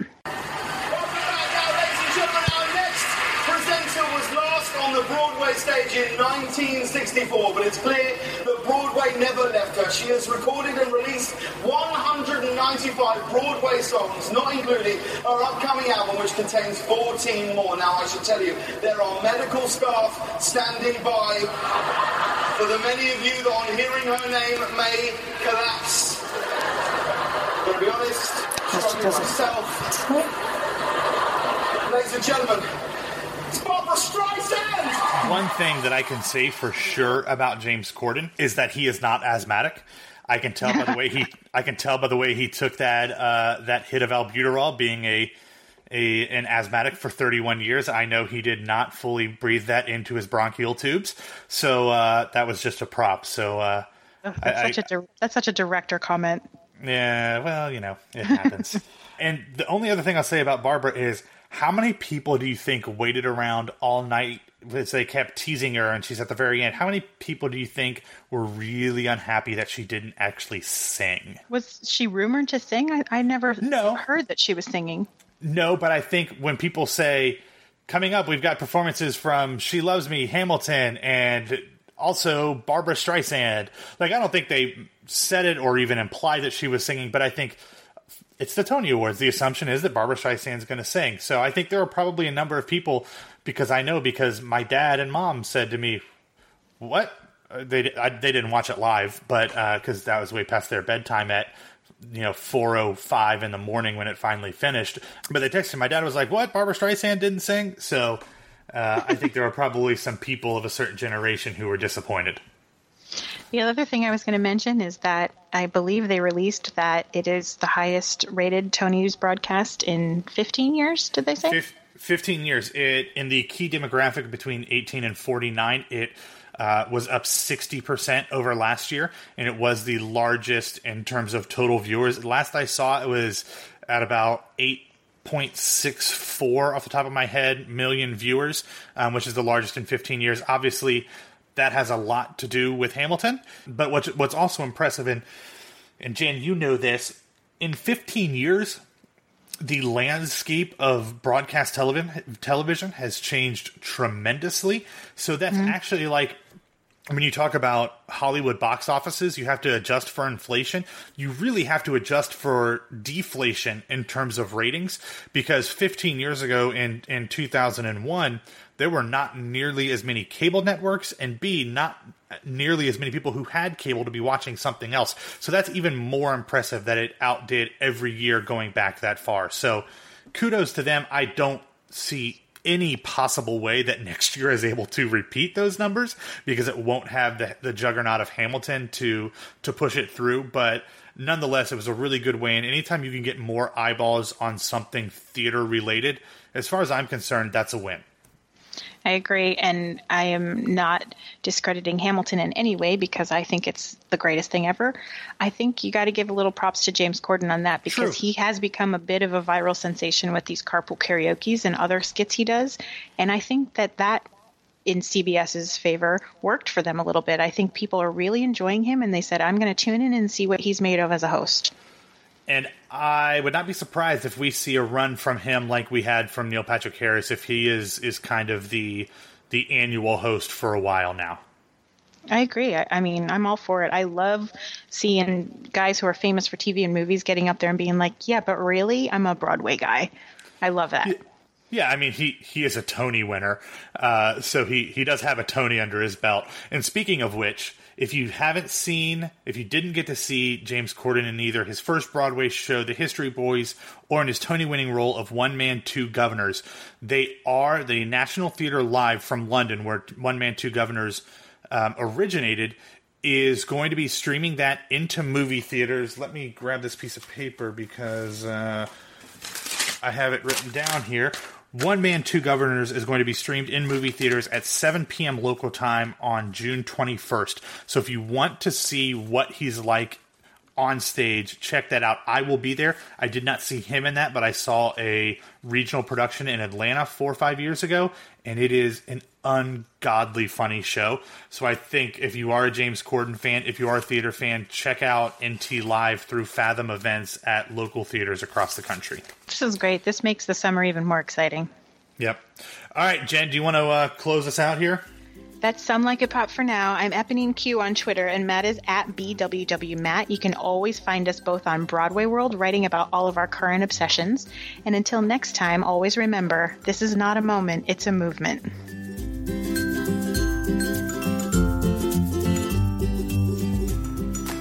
Speaker 4: the Broadway stage in 1964, but it's clear that Broadway never left her. She has recorded and released 195 Broadway songs, not including her upcoming album, which contains 14 more. Now, I should tell you, there are medical staff standing by for the many of you that on hearing her name may collapse. To be honest, struggling myself. Ladies and gentlemen, Barbra Streisand!
Speaker 1: One thing that I can say for sure about James Corden is that he is not asthmatic. I can tell by the way he I can tell by the way he took that uh, that hit of albuterol being a a an asthmatic for 31 years. I know he did not fully breathe that into his bronchial tubes, so uh, that was just a prop. So uh,
Speaker 2: oh, that's, I, such a di- that's such a director comment.
Speaker 1: Yeah, well, you know, it happens. and the only other thing I'll say about Barbra is how many people do you think waited around all night as they kept teasing her and she's at the very end? How many people do you think were really unhappy that she didn't actually sing?
Speaker 2: Was she rumored to sing? I, I never
Speaker 1: no.
Speaker 2: heard that she was singing.
Speaker 1: No, but I think when people say, coming up, we've got performances from She Loves Me, Hamilton, and also Barbra Streisand. Like, I don't think they said it or even implied that she was singing, but I think it's the Tony Awards. The assumption is that Barbra Streisand's going to sing. So I think there are probably a number of people because I know because my dad and mom said to me, "What?" Uh, they I, they didn't watch it live, but because uh, that was way past their bedtime at you know 4:05 in the morning when it finally finished. But they texted my dad was like, "What? Barbra Streisand didn't sing?" So uh, I think there are probably some people of a certain generation who were disappointed.
Speaker 2: The other thing I was going to mention is that I believe they released that it is the highest rated Tony's broadcast in 15 years. Did they say?
Speaker 1: 15 years. It in the key demographic between 18 and 49, it uh, was up 60% over last year, and it was the largest in terms of total viewers. Last I saw, it was at about 8.64 off the top of my head million viewers, um, which is the largest in 15 years. Obviously, that has a lot to do with Hamilton. But what's what's also impressive, and and Jan, you know this, in 15 years, the landscape of broadcast television television has changed tremendously. So that's mm-hmm. actually like when you talk about Hollywood box offices, you have to adjust for inflation. You really have to adjust for deflation in terms of ratings because 15 years ago in in 2001 there were not nearly as many cable networks, and B, not nearly as many people who had cable to be watching something else. So that's even more impressive that it outdid every year going back that far. So kudos to them. I don't see any possible way that next year is able to repeat those numbers because it won't have the, the juggernaut of Hamilton to to push it through. But nonetheless, it was a really good win. Anytime you can get more eyeballs on something theater related, as far as I'm concerned, that's a win.
Speaker 2: I agree. And I am not discrediting Hamilton in any way because I think it's the greatest thing ever. I think you got to give a little props to James Corden on that because True. he has become a bit of a viral sensation with these carpool karaoke's and other skits he does. And I think that that in CBS's favor worked for them a little bit. I think people are really enjoying him and they said, I'm going to tune in and see what he's made of as a host.
Speaker 1: And I would not be surprised if we see a run from him like we had from Neil Patrick Harris if he is is kind of the the annual host for a while now.
Speaker 2: I agree. I, I, mean, I'm all for it. I love seeing guys who are famous for TV and movies getting up there and being like, "Yeah, but really, I'm a Broadway guy." I love that.
Speaker 1: Yeah. Yeah, I mean he he is a Tony winner, uh, so he he does have a Tony under his belt. And speaking of which, if you haven't seen, if you didn't get to see James Corden in either his first Broadway show, The History Boys, or in his Tony winning role of One Man, Two Governors, they are the National Theatre Live from London, where One Man, Two Governors um, originated, is going to be streaming that into movie theaters. Let me grab this piece of paper because uh, I have it written down here. One Man, Two Governors is going to be streamed in movie theaters at 7 p.m. local time on June 21st. So if you want to see what he's like on stage, check that out. I will be there. I did not see him in that, but I saw a regional production in Atlanta four or five years ago, and it is an ungodly funny show. So I think if you are a James Corden fan, if you are a theater fan, check out NT Live through Fathom events at local theaters across the country.
Speaker 2: This is great. This makes the summer even more exciting.
Speaker 1: Yep. All right, Jen, do you want to uh, close us out here?
Speaker 2: That's Some Like It Pop for now. I'm Eponine Q on Twitter, and Matt is at BWWMatt. You can always find us both on Broadway World, writing about all of our current obsessions. And until next time, always remember this is not a moment, it's a movement.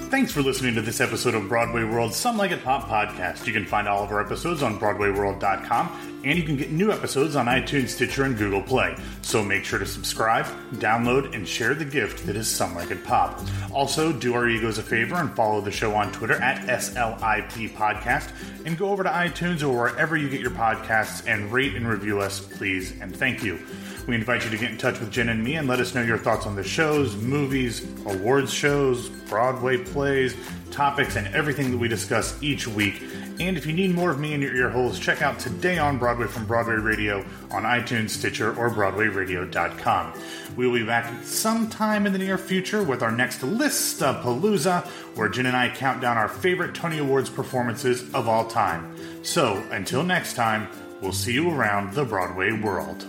Speaker 1: Thanks for listening to this episode of Broadway World Some Like It Pop podcast. You can find all of our episodes on BroadwayWorld.com, and you can get new episodes on iTunes, Stitcher, and Google Play. So make sure to subscribe, download, and share the gift that is Some Like It Pop. Also, do our egos a favor and follow the show on Twitter at SLIP Podcast, and go over to iTunes or wherever you get your podcasts and rate and review us, please, and thank you. We invite you to get in touch with Jen and me and let us know your thoughts on the shows, movies, awards shows, Broadway plays, topics, and everything that we discuss each week. And if you need more of me in your ear holes, check out Today on Broadway from Broadway Radio on iTunes, Stitcher, or BroadwayRadio.com. We will be back sometime in the near future with our next list of Palooza, where Jen and I count down our favorite Tony Awards performances of all time. So, until next time, we'll see you around the Broadway world.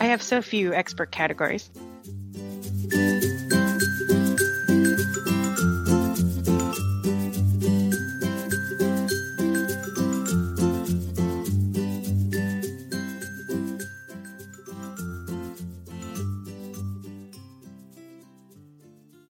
Speaker 2: I have so few expert categories.